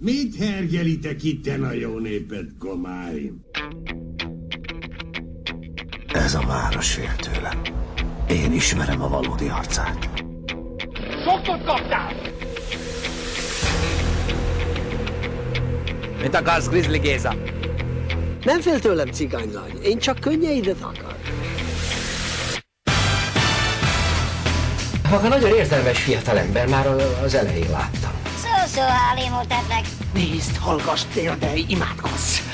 Mit hergelitek itten a jó népet, komáim? Ez a város fél tőlem. Én ismerem a valódi arcát. Soktot kaptál! Mit akarsz, Grizzly Géza? Nem fél tőlem, cigánylány. Én csak könnyeidet akar. Maga nagyon érzelmes fiatalember, már az elején láttam. Szó-szó, álémoltatnak. Nézd, hallgass, térdelj, imádkozz!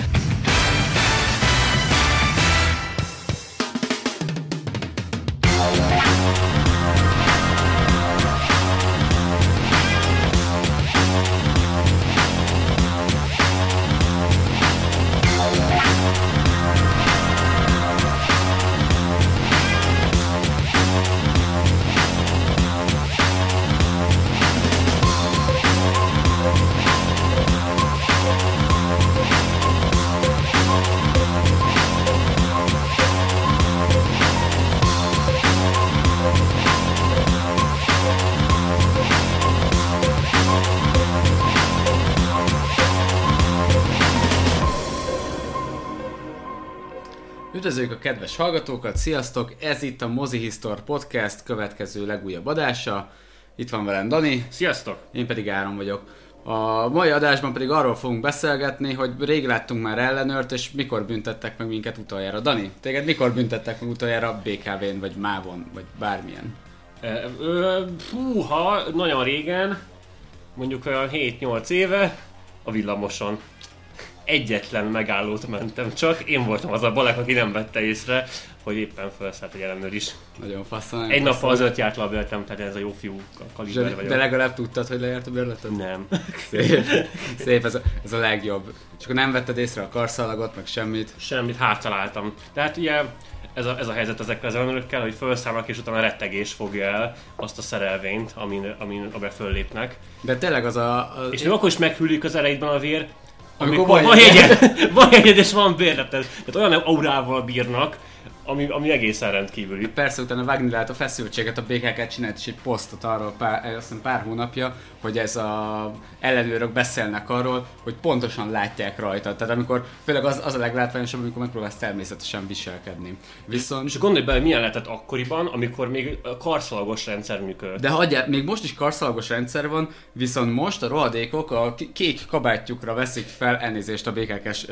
Üdvözöljük a kedves hallgatókat, sziasztok! Ez itt a Mozi Histor Podcast következő legújabb adása. Itt van velem Dani, Sziasztok! én pedig Áron vagyok. A mai adásban pedig arról fogunk beszélgetni, hogy rég láttunk már ellenőrt, és mikor büntettek meg minket utoljára. Dani, téged mikor büntettek meg utoljára BKV-n, vagy Mávon, vagy bármilyen? Fúha, nagyon régen, mondjuk olyan 7-8 éve, a villamoson. Egyetlen megállót mentem csak, én voltam az a balek, aki nem vette észre, hogy éppen felszállt egy ellenőr is. Nagyon faszán. Egy nappal azért járt le a bérletem, tehát ez a jó fiú kaliber vagyok. De legalább tudtad, hogy lejárt a bérleted? Nem. Szép, szép ez, a, ez a legjobb. És akkor nem vetted észre a karszalagot, meg semmit. Semmit, hátaláltam. Tehát ugye ez a, ez a helyzet ezekkel az ellenőrökkel, hogy felszállnak és utána rettegés fogja el azt a szerelvényt, amin, amin abban föllépnek. De tényleg az a... a És még akkor is meghűlik az erejében a vér, Amikor amikor, van jegyed, van jegyed és van bérleted. Tehát olyan aurával bírnak, ami, ami egészen rendkívüli. Persze utána vágni lehet a feszültséget, a BKK csinált is egy posztot arról pár, azt hiszem pár hónapja, hogy ez a ellenőrök beszélnek arról, hogy pontosan látják rajta. Tehát amikor, főleg az, az a leglátványosabb, amikor megpróbálsz természetesen viselkedni. Viszont És gondolj bele, milyen lehetett akkoriban, amikor még karszalagos rendszer működött. De hagyjál, még most is karszalagos rendszer van, viszont most a rohadékok a kék kabátjukra veszik fel elnézést a BKK-s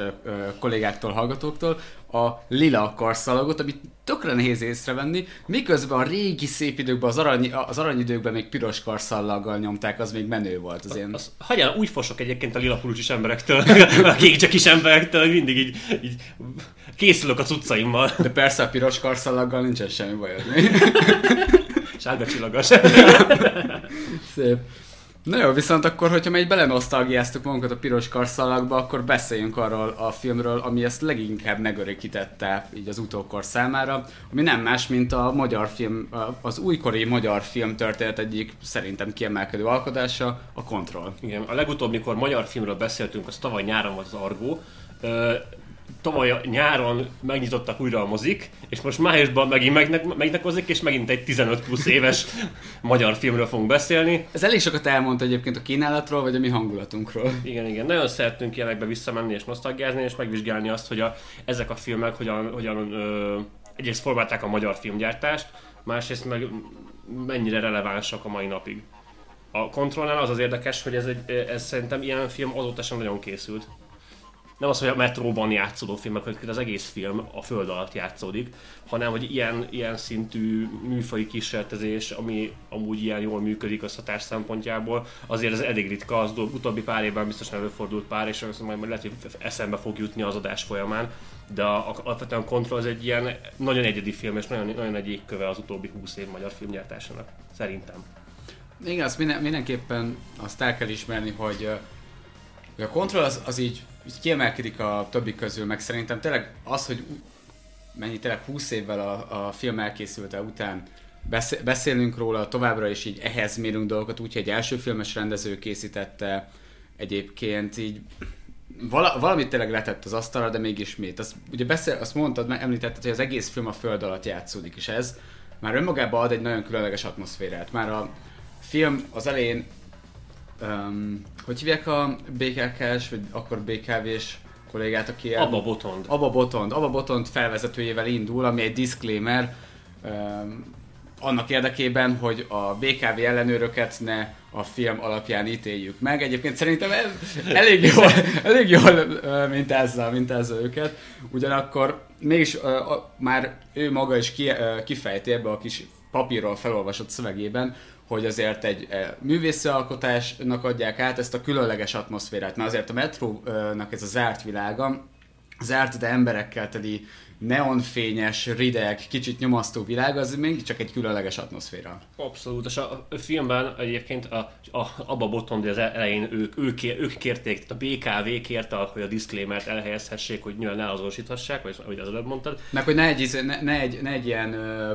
kollégáktól, hallgatóktól, a lila karszalagot, amit tökre nehéz észrevenni, miközben a régi szép időkben, az, arany, az aranyidőkben még piros karszallaggal nyomták, az még menő volt az én. Az, hagyjál, úgy fosok egyébként a lila pulcsis emberektől, a kék csak is emberektől, hogy mindig így, így készülök a cuccaimmal. De persze a piros karszallaggal nincsen semmi bajod. Sárga csillagos. Szép. Na jó, viszont akkor, hogyha még belenosztalgiáztuk magunkat a piros karszalagba, akkor beszéljünk arról a filmről, ami ezt leginkább megörökítette így az utókor számára, ami nem más, mint a magyar film, az újkori magyar film történet egyik szerintem kiemelkedő alkotása, a Control. Igen, a legutóbb, mikor magyar filmről beszéltünk, az tavaly nyáron volt az Argo. Tavaly nyáron megnyitottak újra a mozik, és most májusban megint megnek, megnekozik, és megint egy 15 plusz éves magyar filmről fogunk beszélni. Ez elég sokat elmondta egyébként a kínálatról, vagy a mi hangulatunkról. Igen, igen. Nagyon szeretünk ilyenekbe visszamenni és nosztalgiázni, és megvizsgálni azt, hogy a, ezek a filmek hogyan, hogyan ö, egyrészt formálták a magyar filmgyártást, másrészt meg mennyire relevánsak a mai napig. A kontrollnál az az érdekes, hogy ez, egy, ez szerintem ilyen film azóta sem nagyon készült. Nem az, hogy a metróban játszódó filmek, hogy az egész film a föld alatt játszódik, hanem hogy ilyen, ilyen szintű műfai kísérletezés, ami amúgy ilyen jól működik összhatás szempontjából, azért ez elég ritka, az utóbbi pár évben biztosan előfordult pár, és azt majd lehet, hogy eszembe fog jutni az adás folyamán, de a, a, alapvetően Control az egy ilyen nagyon egyedi film, és nagyon, nagyon egy égköve az utóbbi 20 év magyar filmgyártásának, szerintem. Igen, azt minden, mindenképpen azt el kell ismerni, hogy, hogy a Control az, az így, így kiemelkedik a többi közül, meg szerintem tényleg az, hogy mennyi tényleg 20 évvel a, a film elkészülte után beszé- beszélünk róla továbbra is így ehhez mérünk dolgokat, úgyhogy egy első filmes rendező készítette egyébként így vala, valamit tényleg letett az asztalra, de mégis mit. Azt, ugye beszél, azt mondtad, említetted, hogy az egész film a föld alatt játszódik, és ez már önmagában ad egy nagyon különleges atmoszférát. Már a film az elején Um, hogy hívják a BKK-s, vagy akkor BKV-s kollégát, aki... el- Abba Botond. Abba Botond. Abba Botond felvezetőjével indul, ami egy disclaimer um, annak érdekében, hogy a BKV ellenőröket ne a film alapján ítéljük meg. Egyébként szerintem ez elég jól, elég jól mintázza, mintázza őket. Ugyanakkor mégis a, már ő maga is ki, ö, kifejti ebbe a kis papírról felolvasott szövegében, hogy azért egy ö, művészi alkotásnak adják át ezt a különleges atmoszférát, mert azért a metrónak ez a zárt világa, zárt, de emberekkel teli neonfényes, rideg, kicsit nyomasztó világ, az még csak egy különleges atmoszféra. Abszolút, és a a filmben egyébként a, a, abba Botond az elején ők, ők, ők kérték, tehát a BKV kérte, hogy a disclaimert elhelyezhessék, hogy nyilván ne azonosíthassák, vagy ahogy az előbb mondtad. Meg hogy ne egy, izé- ne, ne egy, ne egy ilyen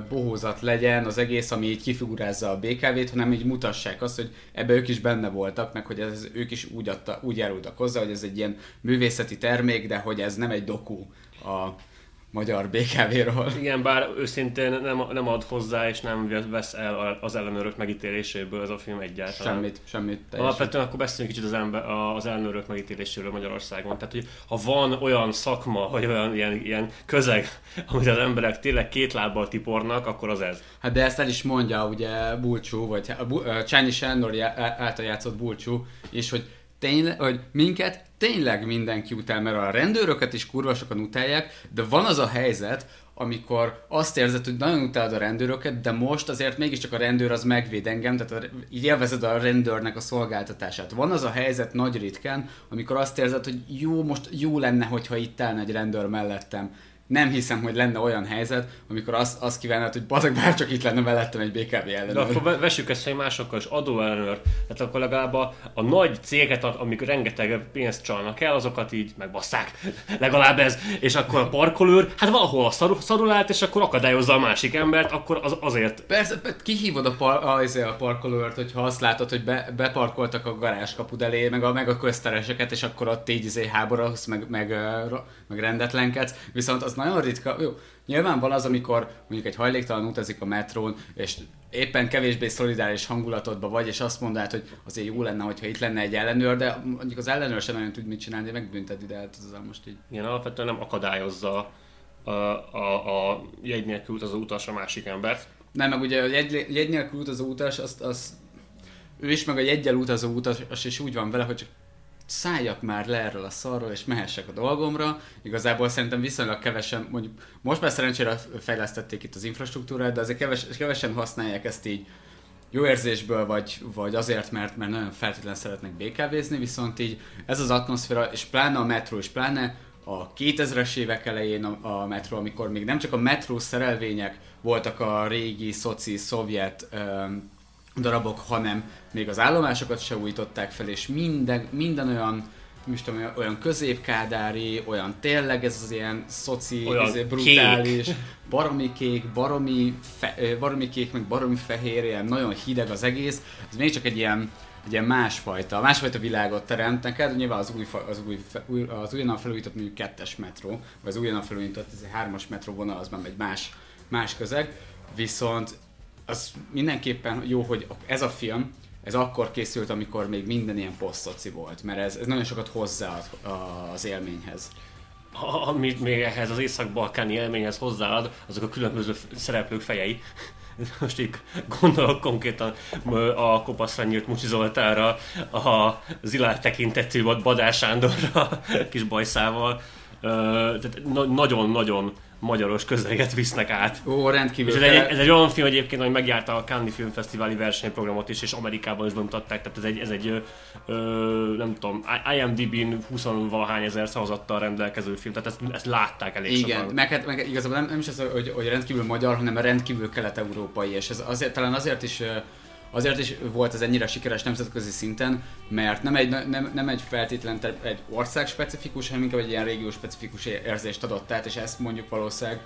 bohózat legyen az egész, ami így kifigurázza a BKV-t, hanem így mutassák azt, hogy ebbe ők is benne voltak, meg hogy ez, ők is úgy, adta, úgy járultak hozzá, hogy ez egy ilyen művészeti termék, de hogy ez nem egy doku a magyar BKV-ról. Igen, bár őszintén nem, nem ad hozzá, és nem vesz el az ellenőrök megítéléséből ez a film egyáltalán. Semmit, semmit teljesen. Alapvetően akkor beszéljünk kicsit az, ember, az ellenőrök megítéléséről Magyarországon. Tehát, hogy ha van olyan szakma, vagy olyan ilyen, ilyen közeg, amit az emberek tényleg két lábbal tipornak, akkor az ez. Hát de ezt el is mondja ugye Bulcsú, vagy Csányi Sándor által játszott Bulcsú, és hogy tényleg, hogy minket tényleg mindenki utál, mert a rendőröket is kurva sokan utálják, de van az a helyzet, amikor azt érzed, hogy nagyon utálod a rendőröket, de most azért mégiscsak a rendőr az megvéd engem, tehát a, így élvezed a rendőrnek a szolgáltatását. Van az a helyzet nagy ritkán, amikor azt érzed, hogy jó, most jó lenne, hogyha itt állna egy rendőr mellettem. Nem hiszem, hogy lenne olyan helyzet, amikor azt, azt kívánod, hogy bazeg bár csak itt lenne mellettem egy BKV De ellenőr. akkor ve- vessük ezt, hogy másokkal is adóellenőr. Tehát akkor legalább a, a nagy céget, amik rengeteg pénzt csalnak el, azokat így megbasszák. Legalább ez. És akkor a parkolőr, hát valahol a szarul, szarul állt, és akkor akadályozza a másik embert, akkor az, azért Persze, pe- kihívod a, par, a, izé, a parkolőrt, hogyha azt látod, hogy be, beparkoltak a garázskapud elé, meg a, meg a köztereseket, és akkor ott így izé háborogsz, meg, meg, meg rendetlenkedsz. Viszont az nagyon ritka. Jó, nyilván van az, amikor mondjuk egy hajléktalan utazik a metrón, és éppen kevésbé szolidáris hangulatodban vagy, és azt mondanád, hogy azért jó lenne, hogyha itt lenne egy ellenőr, de mondjuk az ellenőr sem nagyon tud mit csinálni, de megbünteti, de hát ez most így. ilyen alapvetően nem akadályozza a, a, a jegy nélkül utazó utas a másik embert. Nem, meg ugye a jegy, jegy nélkül utazó utas, azt, azt ő is, meg a jeggyel utazó utas is úgy van vele, hogy csak szálljak már le erről a szarról, és mehessek a dolgomra. Igazából szerintem viszonylag kevesen, mondjuk most már szerencsére fejlesztették itt az infrastruktúrát, de azért keves, kevesen használják ezt így jó érzésből, vagy, vagy azért, mert, mert nagyon feltétlenül szeretnek BKV-zni, viszont így ez az atmoszféra, és pláne a metró, és pláne a 2000-es évek elején a, a metró, amikor még nem csak a metró szerelvények voltak a régi szoci, szovjet öm, darabok, hanem még az állomásokat se újították fel, és minden, minden olyan is tudom, olyan- középkádári, olyan tényleg ez az ilyen szoci, Olyan izé, brutális, baromi kék, baromi, fe, baromi kék, meg baromi fehér, ilyen nagyon hideg az egész, ez még csak egy ilyen, egy ilyen másfajta, másfajta világot teremt neked, nyilván az új, az új az újonnan felújított mondjuk kettes metró, vagy az újonnan felújított ez egy hármas metró vonal, az már egy más, más közeg, viszont az mindenképpen jó, hogy ez a film, ez akkor készült, amikor még minden ilyen posztoci volt, mert ez, ez nagyon sokat hozzáad az élményhez. Amit még ehhez az észak-balkáni élményhez hozzáad, azok a különböző szereplők fejei. Most így gondolok konkrétan a kopaszra nyílt Mucsi Zoltánra, a zilár tekintetű Badás Sándorra, kis bajszával. Tehát na- nagyon-nagyon magyaros közeget visznek át. Ó, rendkívül. És ez egy, ez egy olyan film egyébként, hogy megjárta a Cannes Filmfesztiváli versenyprogramot is, és Amerikában is bemutatták, tehát ez egy, ez egy ö, nem tudom, IMDb-n 20 valahány ezer szavazattal rendelkező film, tehát ezt, ezt látták elég Igen, sokan. meg, hát, meg igazából nem, nem is az, hogy, hogy rendkívül magyar, hanem rendkívül kelet-európai, és ez azért, talán azért is azért is volt ez ennyire sikeres nemzetközi szinten, mert nem egy, nem, nem egy feltétlen egy ország specifikus, hanem inkább egy ilyen régió specifikus érzést adott át, és ezt mondjuk valószínűleg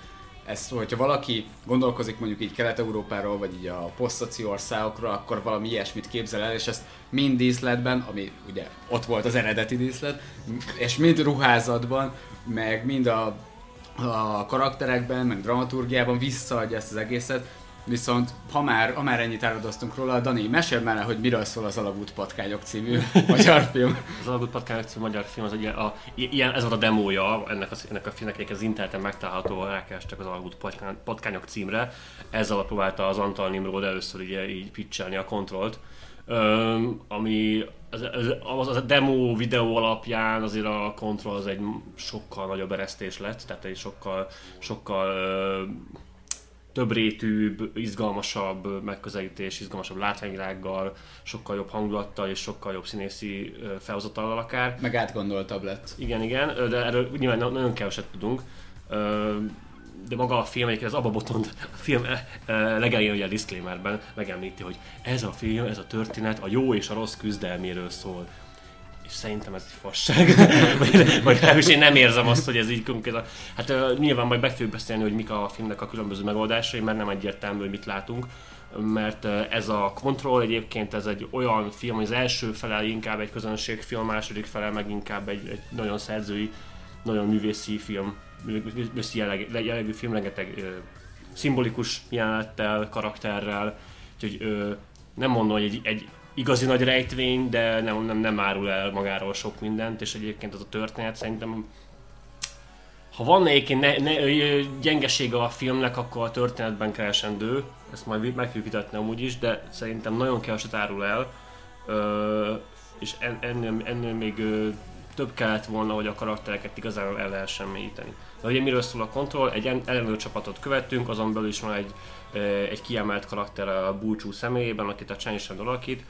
ezt, hogyha valaki gondolkozik mondjuk így Kelet-Európáról, vagy így a posztszoci országokról, akkor valami ilyesmit képzel el, és ezt mind díszletben, ami ugye ott volt az eredeti díszlet, és mind ruházatban, meg mind a, a karakterekben, meg dramaturgiában visszaadja ezt az egészet, Viszont ha már, ha már ennyit áradoztunk róla, Dani, mesél már, hogy miről szól az Alagút Patkányok című magyar film. Az Alagút Patkányok című magyar film, az egy a, ilyen, ez volt a demója ennek a, ennek a filmnek, az interneten megtalálható, rákerestek az Alagút Patkány- Patkányok címre. Ezzel próbálta az Antal Nimrod először így, így pitchelni a kontrollt. Öm, ami az, az, az, a demo videó alapján azért a Control az egy sokkal nagyobb eresztés lett, tehát egy sokkal, sokkal ö, több rétűbb, izgalmasabb megközelítés, izgalmasabb látványvilággal, sokkal jobb hangulattal és sokkal jobb színészi felhozatallal akár. Meg átgondoltabb lett. Igen, igen, de erről nyilván na- nagyon keveset tudunk. De maga a film, egyébként az Abba Botond a film eh, eh, legelején ugye a disclaimerben megemlíti, hogy ez a film, ez a történet a jó és a rossz küzdelméről szól. És szerintem ez egy fasság. vagy, vagy legalábbis én nem érzem azt, hogy ez így konkrétan. Hát uh, nyilván majd be fogjuk beszélni, hogy mik a filmnek a különböző megoldásai, mert nem egyértelmű, hogy mit látunk mert ez a Control egyébként ez egy olyan film, hogy az első fele inkább egy közönségfilm, a második fele meg inkább egy, egy nagyon szerzői, nagyon művészi film, művészi jelleg, jellegű film, rengeteg uh, szimbolikus jelenettel, karakterrel, úgyhogy uh, nem mondom, hogy egy, egy igazi nagy rejtvény, de nem, nem, nem árul el magáról sok mindent, és egyébként az a történet szerintem ha van egyébként ne, ne, gyengesége a filmnek, akkor a történetben keresendő, ezt majd meg fogjuk vitatni amúgy is, de szerintem nagyon keveset árul el, ö, és en, ennél, ennél még ö, több kellett volna, hogy a karaktereket igazán el lehessen mélyíteni. De ugye miről szól a kontroll? Egy en- ellenőr csapatot követünk, azon belül is van egy, egy kiemelt karakter a búcsú személyében, akit a Sándor alakít,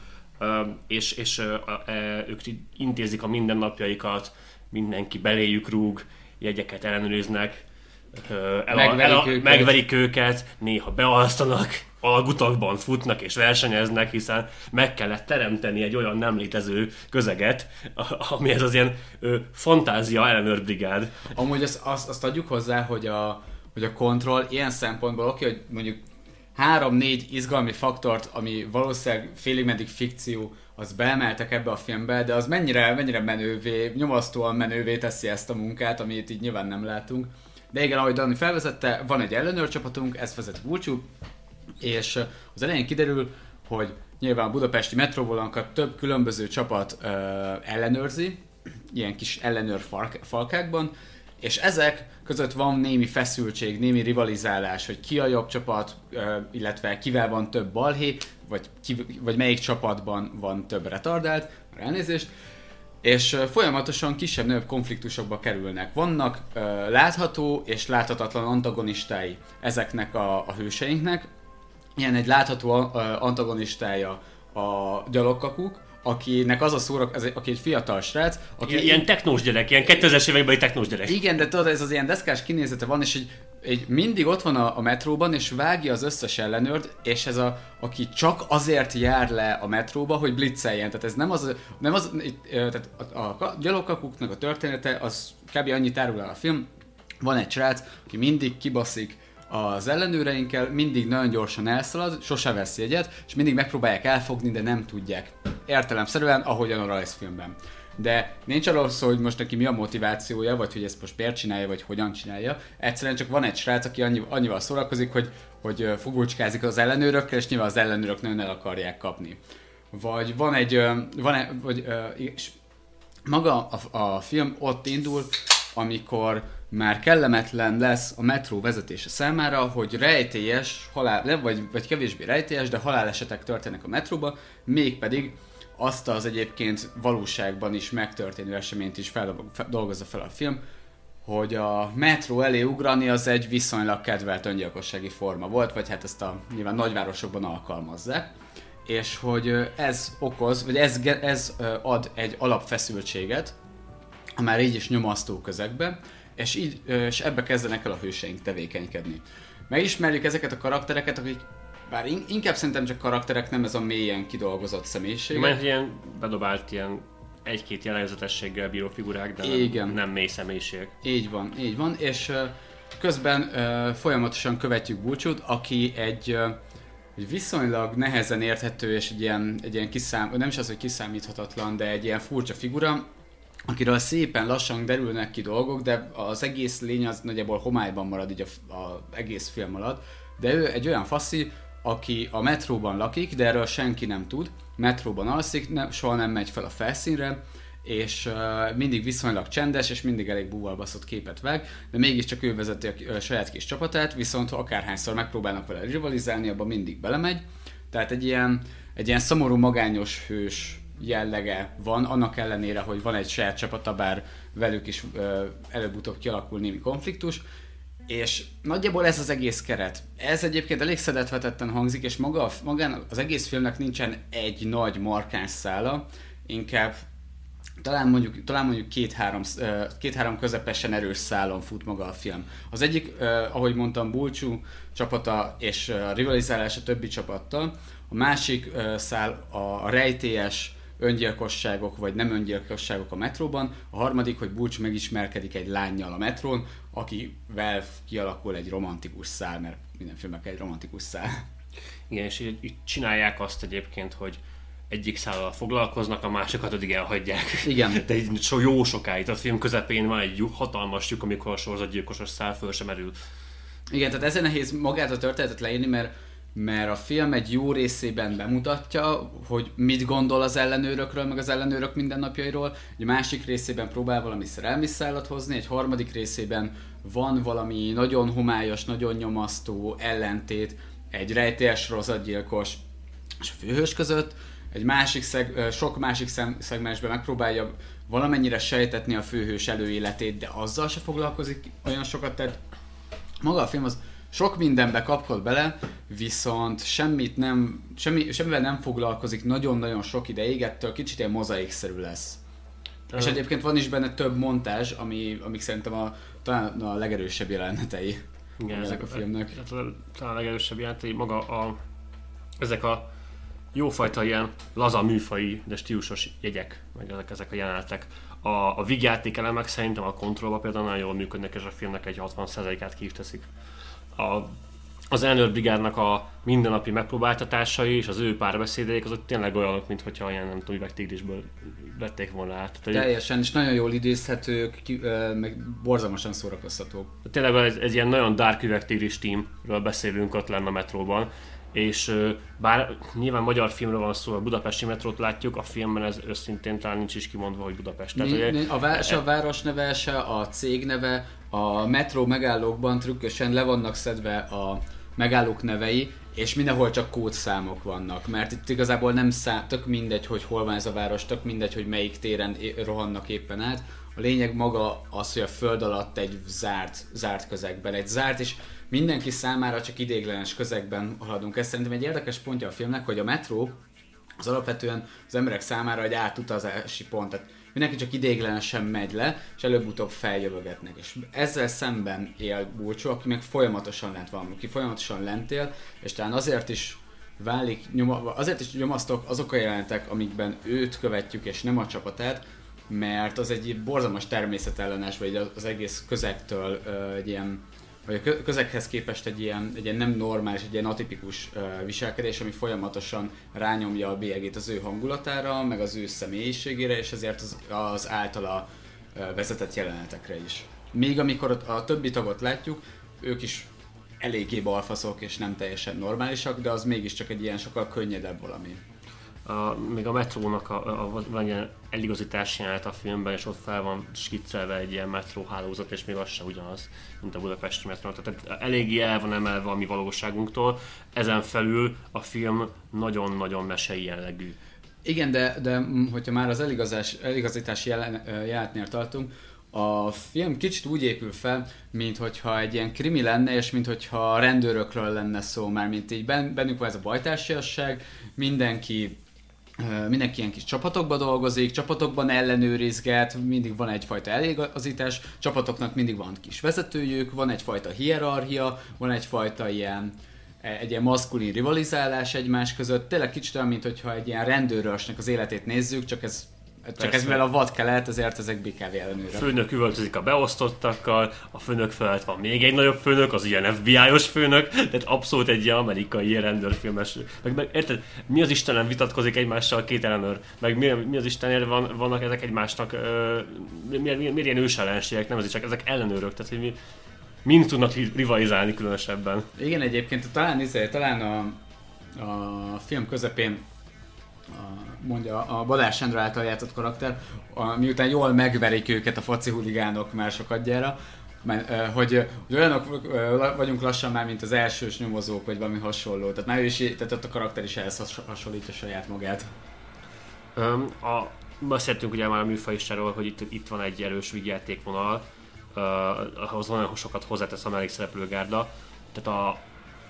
és, és e, ők intézik a mindennapjaikat, mindenki beléjük rúg, jegyeket ellenőriznek, el, Megverik el, el, őket. megverik őket, néha bealsztanak, algutakban futnak és versenyeznek, hiszen meg kellett teremteni egy olyan nem létező közeget, ami ez az ilyen ö, fantázia ellenőrbrigád. Amúgy azt, azt, azt adjuk hozzá, hogy a, hogy a kontroll ilyen szempontból oké, hogy mondjuk három-négy izgalmi faktort, ami valószínűleg félig meddig fikció, az beemeltek ebbe a filmbe, de az mennyire, mennyire menővé, nyomasztóan menővé teszi ezt a munkát, amit így nyilván nem látunk. De igen, ahogy Dani felvezette, van egy ellenőrcsapatunk, ezt vezet Vulcsú, és az elején kiderül, hogy nyilván a budapesti metróvolankat több különböző csapat ö, ellenőrzi, ilyen kis ellenőr falk- falkákban, és ezek között van némi feszültség, némi rivalizálás, hogy ki a jobb csapat, illetve kivel van több balhé, vagy, ki, vagy melyik csapatban van több retardált, elnézést, és folyamatosan kisebb-nagyobb konfliktusokba kerülnek. Vannak látható és láthatatlan antagonistái ezeknek a, a hőseinknek. Ilyen egy látható antagonistája a gyalogkakuk, akinek az a szórak, ez egy, aki egy fiatal srác, aki Ilyen, ilyen technós gyerek, ilyen 2000-es években egy technós gyerek. igen, de tudod, ez az ilyen deszkás kinézete van, és egy, egy mindig ott van a, a metróban, és vágja az összes ellenőrt, és ez a, aki csak azért jár le a metróba, hogy blitzeljen. Tehát ez nem az, nem az tehát a, a, a gyalogkakuknak a története, az kb. annyit árul el a film. Van egy srác, aki mindig kibaszik az ellenőreinkkel, mindig nagyon gyorsan elszalad, sose vesz jegyet, és mindig megpróbálják elfogni, de nem tudják. Értelemszerűen, ahogyan a rajzfilmben. De nincs arról szó, hogy most neki mi a motivációja, vagy hogy ezt most miért csinálja, vagy hogyan csinálja. Egyszerűen csak van egy srác, aki annyi, annyival szórakozik, hogy, hogy fogulcskázik az ellenőrökkel, és nyilván az ellenőrök nagyon el akarják kapni. Vagy van egy, van egy, vagy, és maga a, a film ott indul, amikor már kellemetlen lesz a metró vezetése számára, hogy rejtélyes, halál, vagy, vagy kevésbé rejtélyes, de halálesetek történnek a metróba, mégpedig azt az egyébként valóságban is megtörténő eseményt is fel, fel, a film, hogy a metró elé ugrani az egy viszonylag kedvelt öngyilkossági forma volt, vagy hát ezt a nyilván nagyvárosokban alkalmazzák, és hogy ez okoz, vagy ez, ez ad egy alapfeszültséget, a már így is nyomasztó közegbe, és, így, és ebbe kezdenek el a hőseink tevékenykedni. Megismerjük ezeket a karaktereket, akik bár in- inkább szerintem csak karakterek, nem ez a mélyen kidolgozott személyiség. Mert ilyen bedobált ilyen egy-két jellegzetességgel bíró figurák, de Igen. nem, nem mély személyiség. Így van, így van, és közben folyamatosan követjük Bulcsút, aki egy, egy viszonylag nehezen érthető és egy ilyen, egy ilyen kiszám, nem is az, hogy kiszámíthatatlan, de egy ilyen furcsa figura, akiről szépen lassan derülnek ki dolgok, de az egész lény az nagyjából homályban marad így a, a egész film alatt, de ő egy olyan faszi, aki a metróban lakik, de erről senki nem tud, metróban alszik, ne, soha nem megy fel a felszínre, és uh, mindig viszonylag csendes, és mindig elég búvalbaszott képet vág, de mégiscsak ő vezeti a, a saját kis csapatát, viszont akárhányszor megpróbálnak vele rivalizálni, abban mindig belemegy. Tehát egy ilyen, egy ilyen szomorú, magányos hős jellege van, annak ellenére, hogy van egy saját csapata, bár velük is előbb-utóbb kialakul némi konfliktus, és nagyjából ez az egész keret. Ez egyébként elég szedetvetetten hangzik, és maga, magán az egész filmnek nincsen egy nagy markáns szála, inkább talán mondjuk, talán mondjuk két-három, két-három közepesen erős szálon fut maga a film. Az egyik, ahogy mondtam, Bulcsú csapata és a rivalizálás a többi csapattal. A másik szál a rejtélyes öngyilkosságok vagy nem öngyilkosságok a metróban. A harmadik, hogy Bulcsú megismerkedik egy lányjal a metrón, akivel kialakul egy romantikus szál, mert minden filmnek egy romantikus szál. Igen, és így, így csinálják azt egyébként, hogy egyik szállal foglalkoznak, a másikat pedig elhagyják. Igen. De így so, jó sokáig. A film közepén van egy hatalmas lyuk, amikor a sorozatgyilkosos szál föl sem erül. Igen, tehát ezért nehéz magát a történetet leírni, mert mert a film egy jó részében bemutatja, hogy mit gondol az ellenőrökről, meg az ellenőrök mindennapjairól, egy másik részében próbál valami szerelmi szállat hozni, egy harmadik részében van valami nagyon homályos, nagyon nyomasztó ellentét egy rejtélyes rozatgyilkos és a főhős között, egy másik szeg, sok másik szegmensben megpróbálja valamennyire sejtetni a főhős előéletét, de azzal se foglalkozik olyan sokat, tehát maga a film az sok mindenbe kapcol bele, viszont semmit nem, semmi, semmivel nem foglalkozik nagyon-nagyon sok ideig, ettől kicsit ilyen mozaikszerű lesz. Uh. És egyébként van is benne több montázs, ami, amik szerintem a, talán a legerősebb jelenetei Igen, ezek a filmnek. Talán a legerősebb jelenetei, maga a, ezek a jófajta ilyen laza műfai, de stílusos jegyek, meg ezek, ezek a jelenetek. A, a vigyáték elemek szerintem a kontrollba például nagyon jól működnek, és a filmnek egy 60%-át ki teszik. A, az ellenőrbrigádnak a mindennapi megpróbáltatásai és az ő párbeszédeik azok tényleg olyanok, mint hogyha ilyen nem tudom, üvegtigrisből vették volna át. Tehát, Teljesen, és nagyon jól idézhetők, ki, meg borzalmasan szórakoztatók. Tényleg egy, egy ilyen nagyon dark üvegtigris teamről beszélünk ott lenne a metróban, és bár nyilván magyar filmről van szó, a budapesti metrót látjuk, a filmben ez őszintén talán nincs is kimondva, hogy Budapest. Tehát, ugye, a, város, a város neve se, a cég neve, a metró megállókban trükkösen le vannak szedve a megállók nevei, és mindenhol csak kódszámok vannak, mert itt igazából nem szám, tök mindegy, hogy hol van ez a város, tök mindegy, hogy melyik téren rohannak éppen át. A lényeg maga az, hogy a föld alatt egy zárt, zárt közegben, egy zárt és mindenki számára csak idéglenes közegben haladunk. Ez szerintem egy érdekes pontja a filmnek, hogy a metró az alapvetően az emberek számára egy átutazási pont. Tehát mindenki csak idéglenesen megy le, és előbb-utóbb feljövögetnek. És ezzel szemben él Bulcsó, aki meg folyamatosan lent van, aki folyamatosan lent él, és talán azért is válik, nyoma, azért is nyomasztok azok a jelentek, amikben őt követjük, és nem a csapatát, mert az egy borzalmas természetellenes, vagy az egész közegtől egy ilyen vagy a közeghez képest egy ilyen, egy ilyen nem normális, egy ilyen atipikus viselkedés, ami folyamatosan rányomja a bélyegét az ő hangulatára, meg az ő személyiségére, és ezért az, az általa vezetett jelenetekre is. Még amikor a többi tagot látjuk, ők is eléggé balfaszok és nem teljesen normálisak, de az mégiscsak egy ilyen sokkal könnyedebb valami a, még a metrónak a, a, a, van ilyen eligazítás jelenet a filmben, és ott fel van skiccelve egy ilyen metróhálózat, és még az sem ugyanaz, mint a budapesti metró. Tehát eléggé el van emelve a mi valóságunktól. Ezen felül a film nagyon-nagyon mesei jellegű. Igen, de, de hogyha már az eligazás, eligazítás jelen, jelenetnél tartunk, a film kicsit úgy épül fel, mint hogyha egy ilyen krimi lenne, és mint hogyha rendőrökről lenne szó, már mint így bennük van ez a bajtársiasság, mindenki mindenki ilyen kis csapatokban dolgozik, csapatokban ellenőrizget, mindig van egyfajta elégazítás, csapatoknak mindig van kis vezetőjük, van egyfajta hierarchia, van egyfajta ilyen e, egy ilyen maszkulin rivalizálás egymás között. Tényleg kicsit olyan, mint hogyha egy ilyen rendőrösnek az életét nézzük, csak ez csak Persze. ez mivel a vad kelet, ezért ezek BKV ellenőre. A főnök üvöltözik a beosztottakkal, a főnök felett van még egy nagyobb főnök, az ilyen FBI-os főnök, tehát abszolút egy ilyen amerikai rendőrfilmes. Meg, meg, érted, mi az Istenem vitatkozik egymással két ellenőr? Meg mi, mi az Istenért van, vannak ezek egymásnak, uh, miért, miért, miért ilyen ősellenségek, nem ez csak ezek ellenőrök, tehát hogy mi, mind tudnak ri- rivalizálni különösebben. Igen, egyébként talán, izé, talán a, a film közepén a, mondja a Balázs Sándor által játszott karakter, a, miután jól megverik őket a foci huligánok mert, hogy, hogy olyanok vagyunk lassan már, mint az elsős nyomozók, vagy valami hasonló. Tehát már ő is, tehát ott a karakter is ehhez has- hasonlítja saját magát. Öm, a, beszéltünk ugye már a műfajistáról, hogy itt, itt van egy erős vigyátékvonal, uh, ahhoz nagyon sokat hozzátesz a mellékszereplőgárda. Tehát a,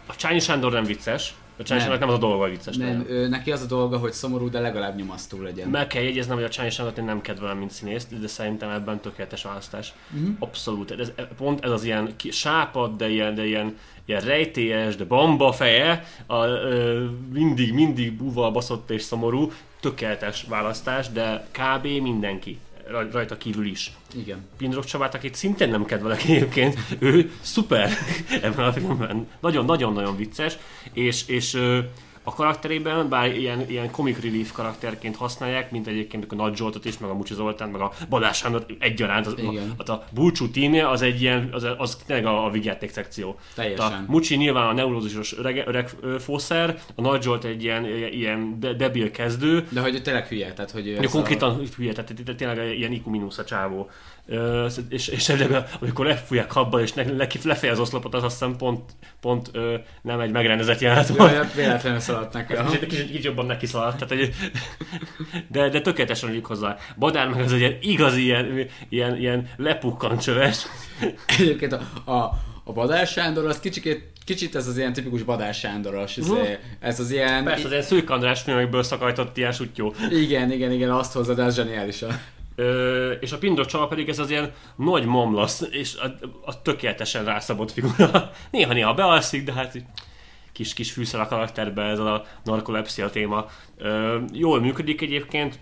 a Csányi Sándor nem vicces, a Csányi Nem. Nem az a dolga, hogy vicces Nem, legyen. ő, neki az a dolga, hogy szomorú, de legalább nyomasztó legyen. Meg kell jegyeznem, hogy a Csányi Sándort én nem kedvelem, mint színészt, de szerintem ebben tökéletes választás. Mhm. Uh-huh. Abszolút. Ez, pont ez az ilyen sápad, de ilyen, de ilyen, ilyen rejtélyes, de bamba feje, a, ö, mindig, mindig buva, baszott és szomorú, tökéletes választás, de kb. mindenki rajta kívül is. Igen. Pindrok Csabát, akit szintén nem kedvelek egyébként, ő szuper ebben a filmben. Nagyon-nagyon-nagyon vicces, és, és a karakterében, bár ilyen, ilyen comic relief karakterként használják, mint egyébként a Nagy Zsoltot is, meg a Mucsi Zoltán, meg a Balázs Sándor egyaránt, az, Igen. a, a Bulcsú tímje az egy ilyen, az, az tényleg a, a vigyáték szekció. Teljesen. A Mucsi nyilván a neurolózusos öreg, öreg fószer, a Nagy Zsolt egy ilyen, ilyen de, debil kezdő, De hogy tényleg hülye, tehát hogy ő konkrétan a... hülye, tehát tényleg ilyen IQ mínusz a csávó. Ö, és, és ebben, amikor lefújják abba, és ne, neki lefeje az oszlopot, az azt hiszem pont, pont ö, nem egy megrendezett jelenet volt. Jaj, véletlenül szaladt aha. Kicsit, kicsit, kicsit jobban neki szaladt, tehát egy, de, de tökéletesen adjuk hozzá. Badár meg az egy ilyen igazi, ilyen, ilyen, ilyen lepukkant csöves. Egyébként a, a, a Badár Sándor az kicsikét, kicsit ez az ilyen tipikus Badár Sándoros, ez, Mhm. ez az ilyen... Persze, az ilyen Szűk András filmekből szakajtott ilyen sutyó. Igen, igen, igen, azt hozza, de ez zseniális. Ö, és a Pindor Csaba pedig ez az ilyen nagy momlasz, és a, a tökéletesen rászabott figura. Néha-néha bealszik, de hát így kis, kis fűszer a karakterbe ez a narkolepsia téma. Jól működik egyébként,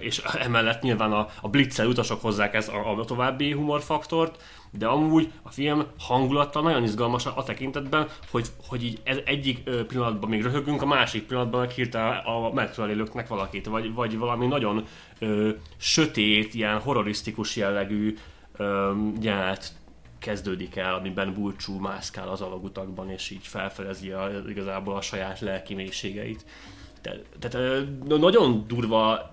és emellett nyilván a, a blitzel utasok hozzák ezt a, a további humorfaktort, de amúgy a film hangulata nagyon izgalmas a, tekintetben, hogy, hogy így ez egyik pillanatban még röhögünk, a másik pillanatban meg hirtelen a metről élőknek valakit, vagy, vagy valami nagyon ö, sötét, ilyen horrorisztikus jellegű jelenet kezdődik el, amiben Bulcsú mászkál az alagutakban, és így felfedezi a, igazából a saját lelki mélységeit. Te- Tehát nagyon durva,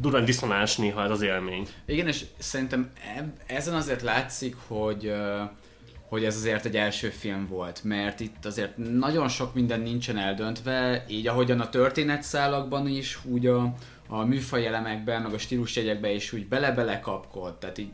durván diszonáns néha ez az élmény. Igen, és szerintem eb- ezen azért látszik, hogy hogy ez azért egy első film volt, mert itt azért nagyon sok minden nincsen eldöntve, így ahogyan a történetszálakban is, úgy a, a műfaj meg a stílusjegyekben is úgy bele-bele kapkod, tehát így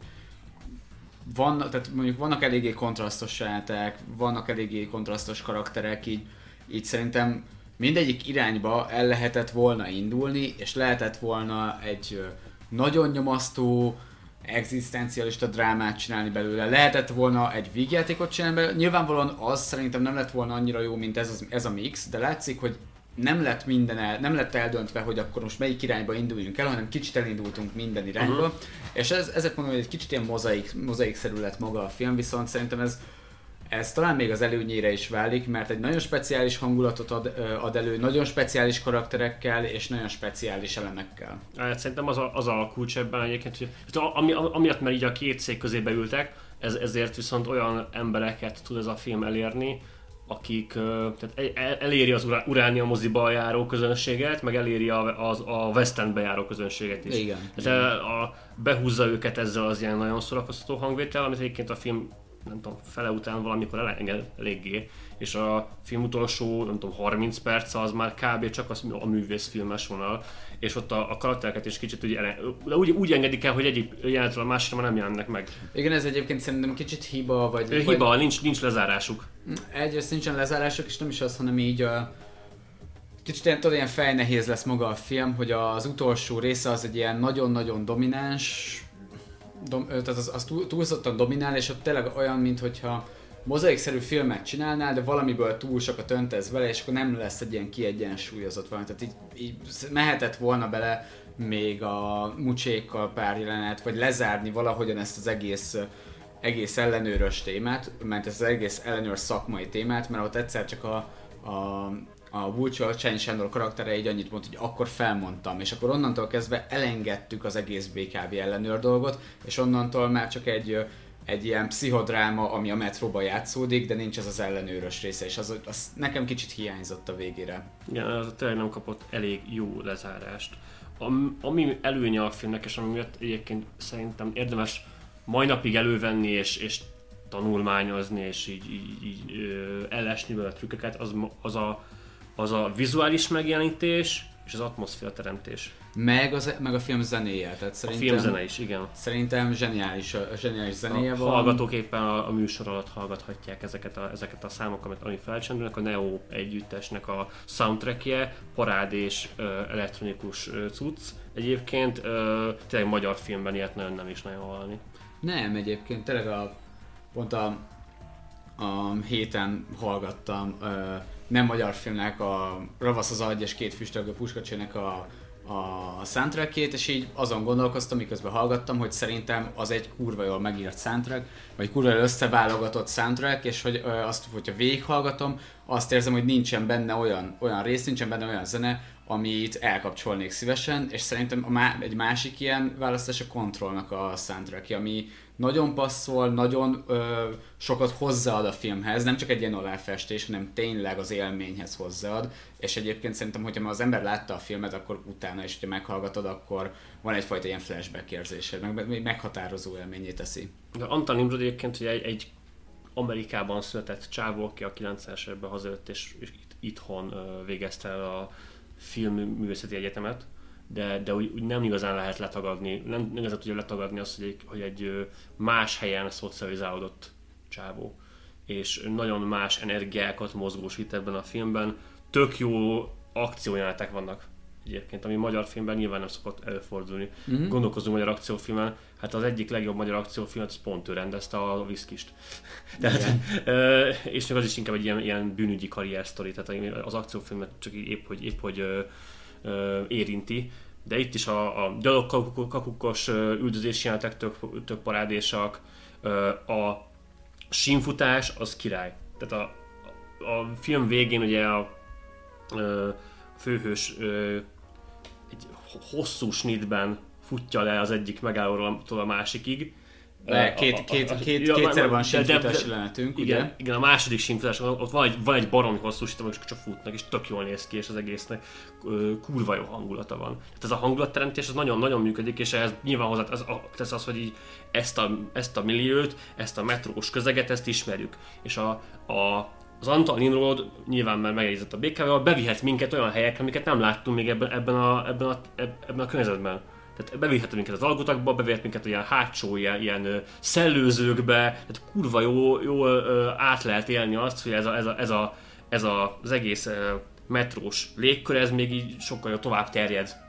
van, tehát mondjuk vannak eléggé kontrasztos jelenetek, vannak eléggé kontrasztos karakterek, így, így szerintem mindegyik irányba el lehetett volna indulni, és lehetett volna egy nagyon nyomasztó, egzisztencialista drámát csinálni belőle. Lehetett volna egy vígjátékot csinálni belőle. Nyilvánvalóan az szerintem nem lett volna annyira jó, mint ez, az, ez a mix, de látszik, hogy nem lett minden el, nem lett eldöntve, hogy akkor most melyik irányba induljunk el, hanem kicsit elindultunk minden irányba. Uh-huh. És ez, ezért mondom, hogy egy kicsit ilyen mozaik, mozaikszerű lett maga a film, viszont szerintem ez ez talán még az előnyére is válik, mert egy nagyon speciális hangulatot ad, ad elő, nagyon speciális karakterekkel és nagyon speciális elemekkel. Hát szerintem az a, az a kulcs ebben egyébként, hogy hát ami, amiatt, mert így a két szék közé beültek, ez, ezért viszont olyan embereket tud ez a film elérni, akik tehát el- eléri az Urá- Uránia moziba járó közönséget, meg eléri a, az, a West Endbe járó közönséget is. Igen. Tehát ö, a, behúzza őket ezzel az ilyen nagyon szórakoztató hangvétel, amit egyébként a film nem tudom, fele után valamikor elenged eléggé, és a film utolsó, nem tudom, 30 perc az már kb. csak az, a művészfilmes vonal, és ott a, a karaktereket is kicsit úgy, de úgy, úgy engedik el, hogy egyik jelenetről a másikra már nem jelennek meg. Igen, ez egyébként szerintem kicsit hiba, vagy... Ö, vagy Hiba, nincs, nincs lezárásuk. Egyrészt nincsen lezárások, és nem is az, hanem így a... Kicsit ilyen, tudod, ilyen fejnehéz lesz maga a film, hogy az utolsó része az egy ilyen nagyon-nagyon domináns, dom, tehát az, az túl, túlzottan dominál, és ott tényleg olyan, mintha mozaikszerű filmet csinálnál, de valamiből túl sokat öntesz vele, és akkor nem lesz egy ilyen kiegyensúlyozott valami. Tehát így, így mehetett volna bele még a mucsékkal pár jelenet, vagy lezárni valahogyan ezt az egész egész ellenőrös témát, mert ez az egész ellenőr szakmai témát, mert ott egyszer csak a, a, a Vulcsó, a Csányi Sándor karaktere így annyit mondta, hogy akkor felmondtam, és akkor onnantól kezdve elengedtük az egész BKV ellenőr dolgot, és onnantól már csak egy, egy ilyen pszichodráma, ami a metróban játszódik, de nincs ez az ellenőrös része, és az, az nekem kicsit hiányzott a végére. Igen, az tényleg nem kapott elég jó lezárást. Am, ami előnye a filmnek, és ami miatt egyébként szerintem érdemes mai napig elővenni, és, és tanulmányozni, és így, így, így ö, ellesni vele a trükköket, az, az, a, az a vizuális megjelenítés, és az atmoszféra teremtés. Meg, az, meg a film zenéje, tehát A szerintem, filmzene is, igen. szerintem zseniális, a zseniális zenéje A van. hallgatók éppen a, a műsor alatt hallgathatják ezeket a, ezeket a számokat, amit, ami felcsendülnek. A Neo együttesnek a soundtrackje, parád és ö, elektronikus ö, cucc. Egyébként ö, tényleg magyar filmben ilyet nagyon nem is nagyon hallani. Nem, egyébként tényleg a, pont a, a héten hallgattam ö, nem magyar filmnek a Ravasz az agy és két füstölgő puskacsének a, a soundtrackjét, és így azon gondolkoztam, miközben hallgattam, hogy szerintem az egy kurva jól megírt soundtrack, vagy kurva jól összeválogatott soundtrack, és hogy ö, azt, hogyha végighallgatom, azt érzem, hogy nincsen benne olyan, olyan rész, nincsen benne olyan zene, amit elkapcsolnék szívesen, és szerintem a má- egy másik ilyen választás a Controlnak a soundtrack ami nagyon passzol, nagyon ö, sokat hozzáad a filmhez, nem csak egy ilyen aláfestés, hanem tényleg az élményhez hozzáad, és egyébként szerintem, hogyha már az ember látta a filmet, akkor utána, és hogyha meghallgatod, akkor van egyfajta ilyen flashback érzésed, meg, meg meghatározó élményé teszi. De Antal Nimrod egyébként ugye egy, egy Amerikában született csávó, aki a 90-es években hazajött, és, és itt, itthon végezte el a filmművészeti egyetemet, de, de úgy, úgy, nem igazán lehet letagadni, nem, nem igazán tudja letagadni azt, hogy egy, hogy egy más helyen szocializálódott csávó, és nagyon más energiákat mozgósít ebben a filmben. Tök jó akciójelenetek vannak egyébként, ami magyar filmben nyilván nem szokott előfordulni. Mm-hmm. Gondolkozunk magyar akciófilmen, hát az egyik legjobb magyar akciófilmet az pont ő rendezte a Viszkist. Tehát, ö, és még az is inkább egy ilyen, ilyen bűnügyi karrier sztori, tehát az akciófilmet csak így épp, hogy, épp, hogy ö, ö, érinti. De itt is a, a gyalogkakukos ö, üldözési jelenetek tök, tök parádésak, ö, a sínfutás az király. Tehát a, a film végén ugye a ö, főhős ö, egy hosszú snitben futja le az egyik megállóról a másikig. De két, két, két, kétszer van sínfutási jelenetünk, ugye? igen, igen, a második sínfutás, ott van egy, van egy baromi hosszú sínt, amik csak futnak, és tök jól néz ki, és az egésznek ö, kurva jó hangulata van. Tehát ez a hangulatteremtés az nagyon-nagyon működik, és ehhez nyilván hozzá az, tesz az, hogy így ezt a, ezt a milliót, ezt a metrós közeget, ezt ismerjük. És a, a, az Antal Ninrod nyilván már megjegyzett a BKV-val, bevihet minket olyan helyekre, amiket nem láttunk még ebben, ebben, a, ebben, a, ebben a környezetben. Tehát bevihet minket az alkotakba, bevihet minket ilyen hátsó, ilyen, ilyen szellőzőkbe, tehát kurva jó, jó ö, át lehet élni azt, hogy ez, a, ez, a, ez, a, ez a, az egész metrós légkör, ez még így sokkal jó tovább terjed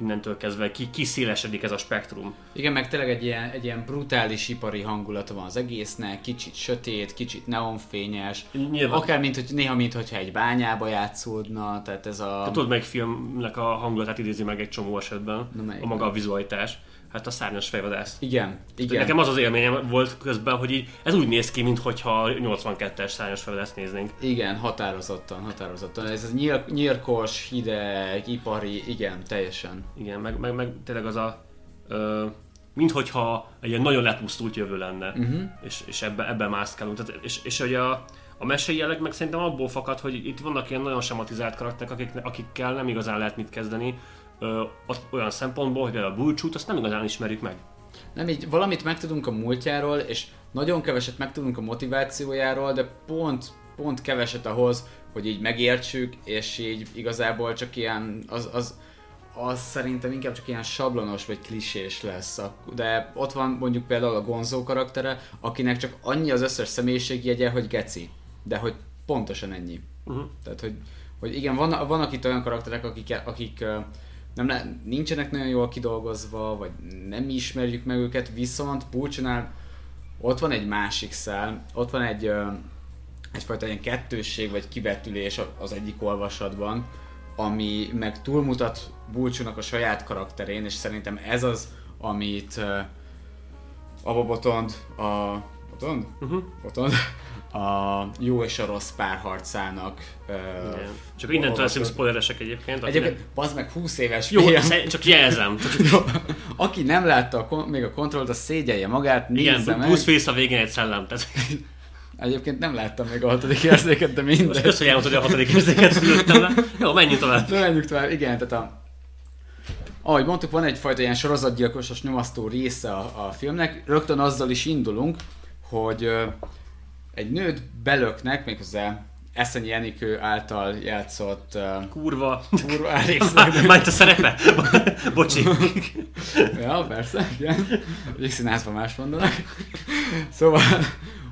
innentől kezdve, ki, kiszélesedik ez a spektrum. Igen, meg tényleg egy ilyen, egy ilyen brutális ipari hangulata van az egésznek, kicsit sötét, kicsit neonfényes, Nyilván. akár mint, hogy néha mint hogyha egy bányába játszódna, tehát ez a... Te tudod, melyik filmnek a hangulatát idézi meg egy csomó esetben? Na, a maga a vizualitás. Hát a szárnyas fejvadász. Igen, igen. Nekem az az élményem volt közben, hogy így, ez úgy néz ki, mintha 82-es szárnyas fejvadász néznénk. Igen, határozottan, határozottan. Ez, ez nyír, nyírkos, hideg, ipari, igen, teljesen. Igen, meg, meg, meg tényleg az a... Ö, minthogyha egy ilyen nagyon lepusztult jövő lenne, uh-huh. és, és ebbe, ebbe mászkálunk. Tehát, és, és hogy a, a mesei jelleg meg szerintem abból fakad, hogy itt vannak ilyen nagyon sematizált karakterek, akik, akikkel nem igazán lehet mit kezdeni, ö, olyan szempontból, hogy a Bulcsút, azt nem igazán ismerjük meg. Nem így, valamit megtudunk a múltjáról, és nagyon keveset megtudunk a motivációjáról, de pont, pont keveset ahhoz, hogy így megértsük, és így igazából csak ilyen, az, az, az szerintem inkább csak ilyen sablonos vagy klisés lesz. De ott van mondjuk például a Gonzó karaktere, akinek csak annyi az összes személyiségjegye, hogy geci. De hogy pontosan ennyi. Uh-huh. Tehát, hogy, hogy igen, van, vannak itt olyan karakterek, akik, akik nem nincsenek nagyon jól kidolgozva, vagy nem ismerjük meg őket, viszont Pulcsonál ott van egy másik szál, ott van egy egyfajta ilyen kettősség vagy kivetülés az egyik olvasatban, ami meg túlmutat Bulcsúnak a saját karakterén, és szerintem ez az, amit uh, a Botond, a Botond? Uh-huh. Botond, a jó és a rossz párharcának. Igen. Csak innentől leszünk spoileresek egyébként. Egyébként, nem- bazd meg 20 éves Jó, film. csak jelzem. Csak, Jó. Aki nem látta a, még a kontrollt, az szégyelje magát, nézze igen, meg. Bruce a végén egy szellem. Tehát, Egyébként nem láttam még a hatodik érzéket, de most mindegy. köszönjük, hogy a hatodik érzéket fülöttem le. Jó, menjünk tovább. De menjünk tovább, igen, tehát a... Ahogy mondtuk, van egyfajta ilyen sorozatgyilkosos nyomasztó része a, a filmnek. Rögtön azzal is indulunk, hogy egy nőt belöknek, méghozzá Eszenyi Enikő által játszott uh, Kurva. kurva részleg. Majd a szerepe? Bocsi. Ja, persze, igen. Egyik színházban más mondanak. Szóval,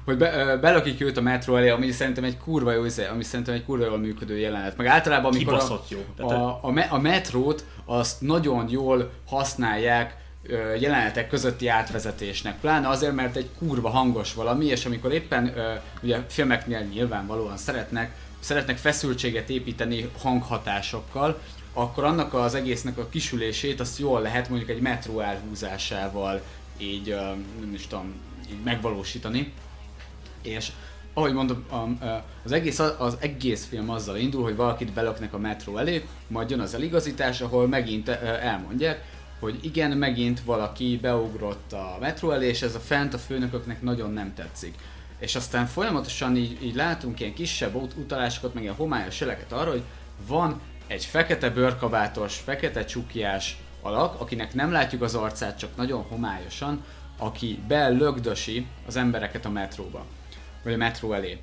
hogy be, belakik őt a metró elé, ami szerintem egy kurva jó, izé, ami szerintem egy kurva jól működő jelenet. Meg általában, amikor a, jó. Tehát- a, a, a metrót azt nagyon jól használják jelenetek közötti átvezetésnek. Pláne azért, mert egy kurva hangos valami, és amikor éppen ugye filmeknél nyilvánvalóan szeretnek, szeretnek feszültséget építeni hanghatásokkal, akkor annak az egésznek a kisülését azt jól lehet mondjuk egy metró elhúzásával így, nem is tudom, így megvalósítani. És ahogy mondom, az egész, az egész film azzal indul, hogy valakit belöknek a metró elé, majd jön az eligazítás, ahol megint elmondják, hogy igen, megint valaki beugrott a metró elé, és ez a fent a főnököknek nagyon nem tetszik. És aztán folyamatosan így, így látunk ilyen kisebb ut- utalásokat, meg ilyen homályos jeleket arra, hogy van egy fekete bőrkabátos, fekete csukjás alak, akinek nem látjuk az arcát, csak nagyon homályosan, aki belögdösi az embereket a metróba, vagy a metró elé.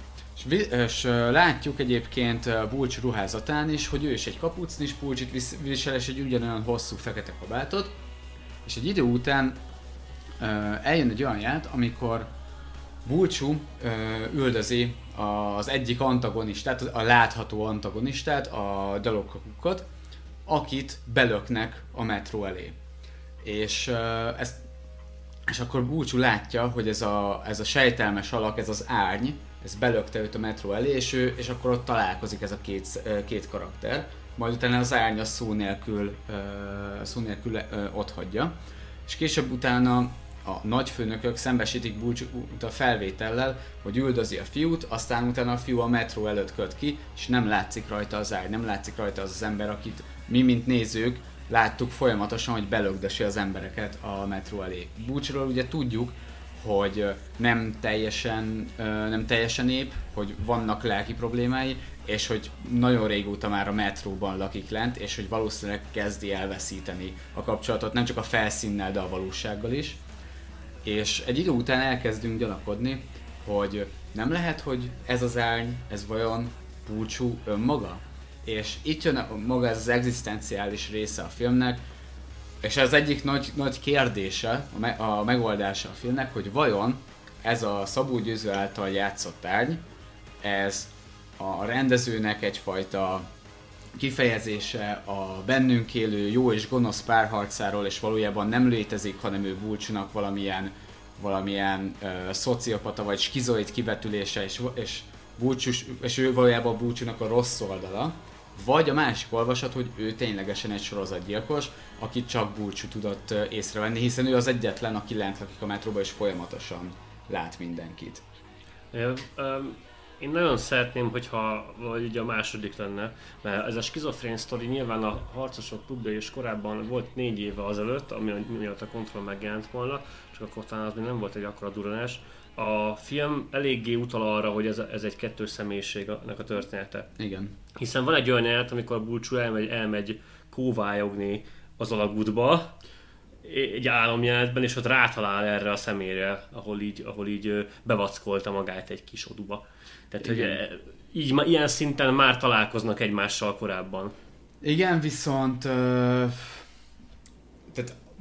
És, és látjuk egyébként Bulcs ruházatán is, hogy ő is egy kapucnis pulcsit vis- visel, és egy ugyanolyan hosszú fekete kabátot, és egy idő után eljön egy olyan ját, amikor Bulcsú üldözi az egyik antagonistát, a látható antagonistát, a gyalogkakukat, akit belöknek a metró elé. És ezt és akkor Búcsú látja, hogy ez a, ez a sejtelmes alak, ez az árny, ez belökte őt a metró elé, és, ő, és akkor ott találkozik ez a két, két karakter. Majd utána az árny a szó nélkül, szó nélkül ott hagyja. És később utána a nagyfőnökök szembesítik Búcsút a felvétellel, hogy üldözi a fiút, aztán utána a fiú a metró előtt köt ki, és nem látszik rajta az árny, nem látszik rajta az az ember, akit mi, mint nézők, láttuk folyamatosan, hogy belögdösi az embereket a metró elé. Búcsról ugye tudjuk, hogy nem teljesen, nem teljesen ép, hogy vannak lelki problémái, és hogy nagyon régóta már a metróban lakik lent, és hogy valószínűleg kezdi elveszíteni a kapcsolatot nem csak a felszínnel, de a valósággal is. És egy idő után elkezdünk gyanakodni, hogy nem lehet, hogy ez az árny, ez vajon Búcsú önmaga? És itt jön a, maga ez az egzisztenciális része a filmnek, és ez egyik nagy, nagy kérdése, a, me, a megoldása a filmnek, hogy vajon ez a Szabó Győző által játszott árny, ez a rendezőnek egyfajta kifejezése a bennünk élő jó és gonosz párharcáról, és valójában nem létezik, hanem ő Bulcsúnak valamilyen, valamilyen uh, szociopata vagy skizoid kivetülése, és, és, Bulcsus, és ő valójában Bulcsúnak a rossz oldala, vagy a másik olvasat, hogy ő ténylegesen egy sorozatgyilkos, akit csak Bulcsú tudott észrevenni, hiszen ő az egyetlen, aki lent lakik a metróba, és folyamatosan lát mindenkit. Ö, öm, Én nagyon szeretném, hogyha vagy ugye a második lenne, mert ez a skizofrén sztori nyilván a harcosok klubja is korábban volt négy éve azelőtt, ami miatt a kontroll megjelent volna, csak akkor talán az még nem volt egy akkora duranás. A film eléggé utal arra, hogy ez, ez egy kettős személyiségnek a története. Igen. Hiszen van egy olyan jelenet, amikor Bulcsú elmegy, elmegy kóvályogni az alagútba, egy álomjelenetben, és ott rátalál erre a személyre, ahol így, ahol így ö, bevackolta magát egy kis oduba. Tehát, hogy Igen. ö, így, ilyen szinten már találkoznak egymással korábban. Igen, viszont... Tehát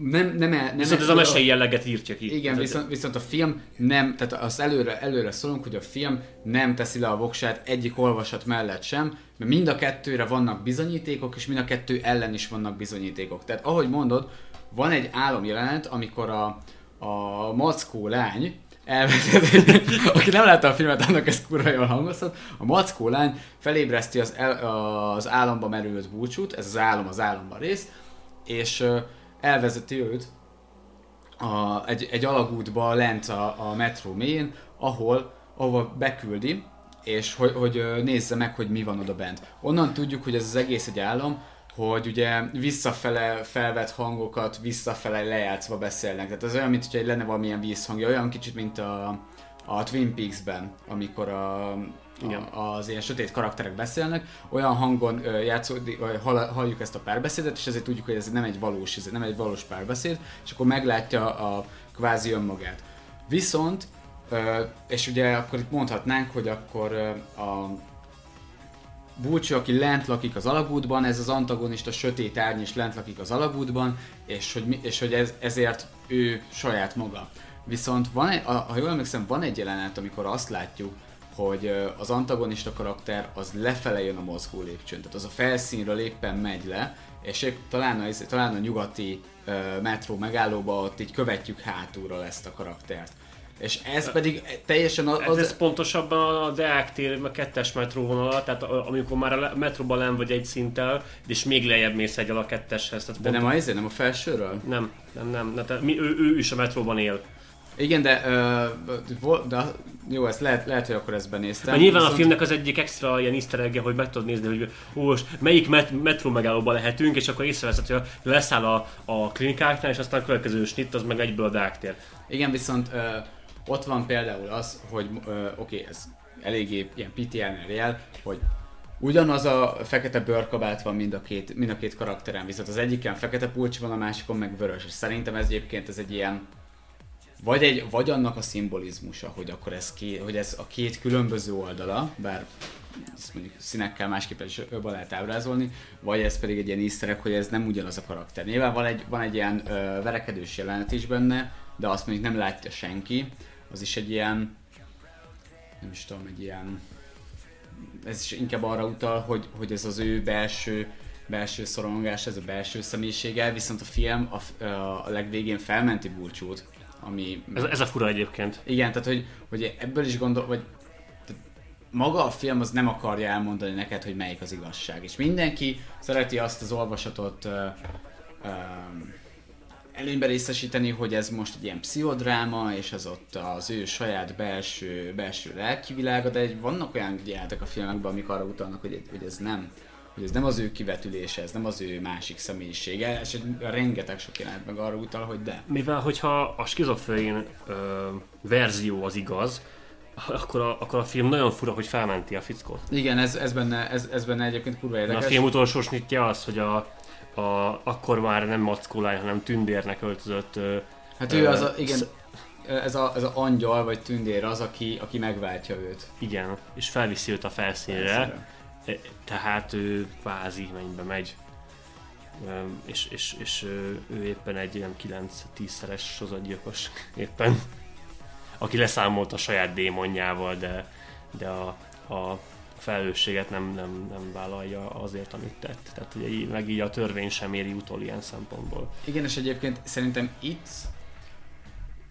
nem, nem, el- nem Viszont ez a mesei jelleget írtja ki. Igen, viszont, viszont a film nem, tehát azt előre, előre szólunk, hogy a film nem teszi le a voksát egyik olvasat mellett sem, mert mind a kettőre vannak bizonyítékok, és mind a kettő ellen is vannak bizonyítékok. Tehát ahogy mondod, van egy álomjelenet, amikor a, a mackó lány elvezet, aki nem látta a filmet, annak ez kurva jól hangozhat, a mackó lány felébreszti az, el, az álomba merült búcsút, ez az álom az álomban rész, és elvezeti őt a, egy, egy alagútba lent a, a metró mélyén, ahol ahova beküldi, és hogy, hogy nézze meg, hogy mi van oda bent. Onnan tudjuk, hogy ez az egész egy állam, hogy ugye visszafele felvett hangokat visszafele lejátszva beszélnek. Tehát ez olyan, mint hogy lenne valamilyen vízhangja, olyan kicsit, mint a, a Twin Peaks-ben, amikor a, Igen. a, az ilyen sötét karakterek beszélnek, olyan hangon játszódik, vagy hall, halljuk ezt a párbeszédet, és ezért tudjuk, hogy ez nem egy valós, ez nem egy valós párbeszéd, és akkor meglátja a kvázi önmagát. Viszont, és ugye akkor itt mondhatnánk, hogy akkor a Bulcsú, aki lent lakik az alagútban, ez az antagonista sötét árny is lent lakik az alagútban, és hogy, és hogy ez, ezért ő saját maga. Viszont van egy, ha jól emlékszem, van egy jelenet, amikor azt látjuk, hogy az antagonista karakter az lefele jön a mozgó lépcsőn, tehát az a felszínről éppen megy le, és épp talán a, talán a nyugati ö, metró megállóba ott így követjük hátulról ezt a karaktert. És ez pedig teljesen az... Ez, ez pontosabban a Deák tér, a kettes metróvonal, tehát amikor már a metróban len vagy egy szinttel, és még lejjebb mész egyel a ketteshez. Tehát De nem a, izé, nem a felsőről? nem, nem, nem, nem tehát mi, ő, ő, is a metróban él. Igen, de, vol- de jó, ezt lehet, lehet, hogy akkor ezt benéztem. Mert nyilván a viszont- filmnek az egyik extra ilyen easter egg hogy meg tudod nézni, hogy ó, most melyik met- metró megállóba lehetünk, és akkor észreveszed, hogy leszáll a, a klinikáknál, és aztán a következő snitt az meg egyből a Deák tér. Igen, viszont ö, ott van például az, hogy oké, ez eléggé ilyen PTL-nél jel, hogy ugyanaz a fekete bőrkabát van mind a két, mind a két karakteren, viszont az egyiken fekete pulcs van, a másikon meg vörös, és szerintem ez egyébként ez egy ilyen vagy, egy, vagy annak a szimbolizmusa, hogy akkor ez, ké, hogy ez a két különböző oldala, bár ezt mondjuk színekkel másképpen is jobban lehet ábrázolni, vagy ez pedig egy ilyen easter hogy ez nem ugyanaz a karakter. Nyilván van egy, van egy ilyen ö, verekedős jelenet is benne, de azt mondjuk nem látja senki, az is egy ilyen, nem is tudom, egy ilyen, ez is inkább arra utal, hogy, hogy ez az ő belső belső szorongás, ez a belső személyisége, viszont a film a, a legvégén felmenti búcsút, ami... Ez, ez a fura egyébként. Igen, tehát hogy, hogy ebből is gondol, vagy maga a film az nem akarja elmondani neked, hogy melyik az igazság. És mindenki szereti azt az olvasatot ö, ö, előnybe részesíteni, hogy ez most egy ilyen pszichodráma, és ez ott az ő saját belső, belső lelki világa, de vannak olyan jelenetek a filmekben, amik arra utalnak, hogy, hogy ez nem hogy ez nem az ő kivetülése, ez nem az ő másik személyisége, és egy rengeteg sok jelenet meg arra utal, hogy de. Mivel, hogyha a skizofrén ö, verzió az igaz, akkor a, akkor a film nagyon fura, hogy felmenti a fickót. Igen, ez, ez, benne, ez, ez benne egyébként kurva érdekes. a film utolsó snitje az, hogy a, a, akkor már nem mackó lány, hanem tündérnek öltözött. Ö, Hát ő ö, az a, igen, sz- ez a, ez a angyal vagy tündér az, aki, aki megváltja őt. Igen, és felviszi őt a felszínre. Felszínre. E, Tehát ő kvázi mennybe megy. És, és, és ő éppen egy ilyen 9-10-szeres sorozatgyilkos éppen. Aki leszámolt a saját démonjával, de, de a, a felelősséget nem, nem, nem vállalja azért, amit tett. Tehát ugye meg így a törvény sem éri utol ilyen szempontból. Igen, és egyébként szerintem itt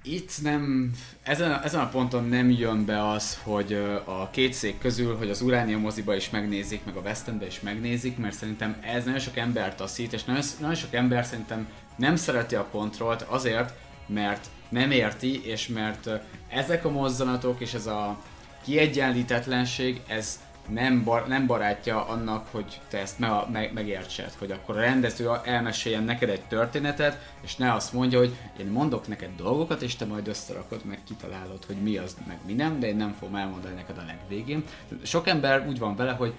itt nem, ezen a, ezen a ponton nem jön be az, hogy a két szék közül, hogy az Uránia moziba is megnézik, meg a West Endbe is megnézik, mert szerintem ez nagyon sok embert taszít, és nagyon, nagyon sok ember szerintem nem szereti a kontrollt azért, mert nem érti, és mert ezek a mozzanatok és ez a kiegyenlítetlenség, ez nem, bar, nem barátja annak, hogy te ezt me, me, megértsed, hogy akkor a rendező elmeséljen neked egy történetet, és ne azt mondja, hogy én mondok neked dolgokat, és te majd összerakod, meg kitalálod, hogy mi az, meg mi nem, de én nem fogom elmondani neked a legvégén. Sok ember úgy van vele, hogy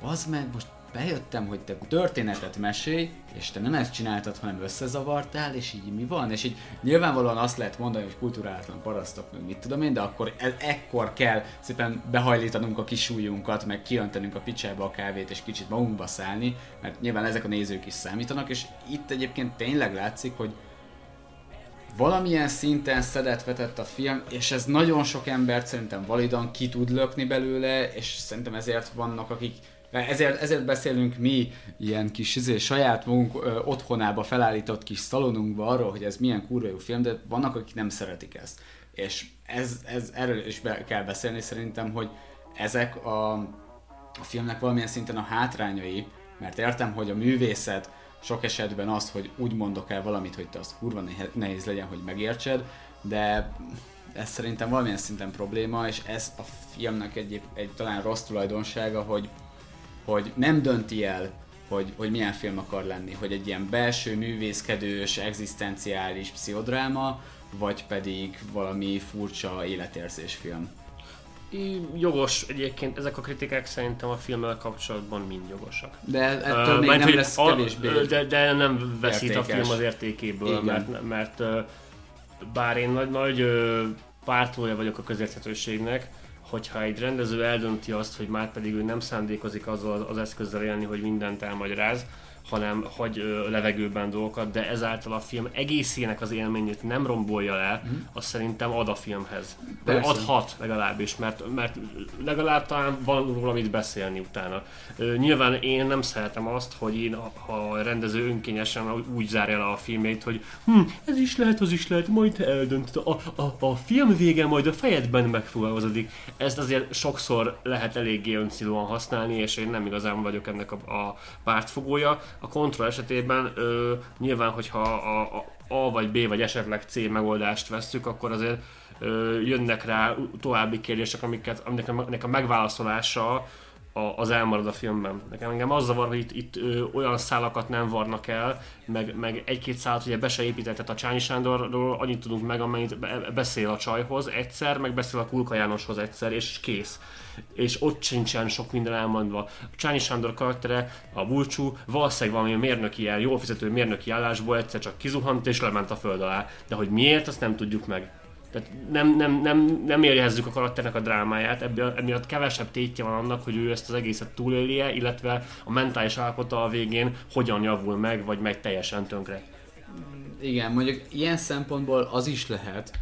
az meg most bejöttem, hogy te történetet mesélj, és te nem ezt csináltad, hanem összezavartál, és így mi van? És így nyilvánvalóan azt lehet mondani, hogy kulturálatlan parasztok, meg mit tudom én, de akkor e- ekkor kell szépen behajlítanunk a kis ujjunkat, meg kiöntenünk a picsába a kávét, és kicsit magunkba szállni, mert nyilván ezek a nézők is számítanak, és itt egyébként tényleg látszik, hogy valamilyen szinten szedet vetett a film, és ez nagyon sok embert szerintem validan ki tud lökni belőle, és szerintem ezért vannak, akik ezért, ezért beszélünk mi ilyen kis izé, saját magunk ö, otthonába felállított kis szalonunkba arról, hogy ez milyen kurva jó film, de vannak, akik nem szeretik ezt. És ez, ez erről is be kell beszélni szerintem, hogy ezek a, a filmnek valamilyen szinten a hátrányai, mert értem, hogy a művészet sok esetben az, hogy úgy mondok el valamit, hogy te azt kurva nehéz legyen, hogy megértsed, de ez szerintem valamilyen szinten probléma, és ez a filmnek egy, egy talán rossz tulajdonsága, hogy, hogy nem dönti el, hogy, hogy milyen film akar lenni, hogy egy ilyen belső, művészkedős, egzisztenciális pszichodráma, vagy pedig valami furcsa életérzés film. Í- Jogos egyébként, ezek a kritikák szerintem a filmmel kapcsolatban mind jogosak. De ettől még mert nem lesz a- kevésbé. De, de nem veszít a értékes. film az értékéből, Igen. mert, mert bár én nagy, nagy ö, pártolója vagyok a közérthetőségnek, hogyha egy rendező eldönti azt, hogy már pedig ő nem szándékozik azzal az eszközzel élni, hogy mindent elmagyaráz, hanem hagy ö, levegőben dolgokat, de ezáltal a film egészének az élményét nem rombolja le, mm. az szerintem ad a filmhez. Vagy adhat legalábbis, mert, mert legalább talán van róla mit beszélni utána. Ö, nyilván én nem szeretem azt, hogy én, ha- a rendező önkényesen úgy zárja le a filmét, hogy hm, ez is lehet, az is lehet, majd eldöntöd, a, a, a film vége majd a fejedben megfogalmazódik. Ezt azért sokszor lehet eléggé öncélúan használni, és én nem igazán vagyok ennek a, a pártfogója. A kontroll esetében ö, nyilván, hogyha a, a, a vagy B vagy esetleg C megoldást vesszük, akkor azért ö, jönnek rá további kérdések, amiket, aminek, a- a megválaszolása a, az elmarad a filmben. Nekem engem az zavar, hogy itt, itt ö, olyan szálakat nem varnak el, meg, meg egy-két szálat ugye be se építettet a Csányi Sándorról, annyit tudunk meg, amennyit be- beszél a csajhoz egyszer, meg beszél a Kulka Jánoshoz egyszer, és kész. És ott sincsen sok minden elmondva. A Csányi Sándor karaktere, a Bulcsú, valószínűleg valami mérnöki ilyen, jól fizető mérnöki állásból egyszer csak kizuhant és lement a föld alá. De hogy miért, azt nem tudjuk meg. Tehát nem, nem, nem, nem érjezzük a karakternek a drámáját, emiatt kevesebb tétje van annak, hogy ő ezt az egészet túlélje, illetve a mentális állapota a végén hogyan javul meg, vagy megy teljesen tönkre. Igen, mondjuk ilyen szempontból az is lehet,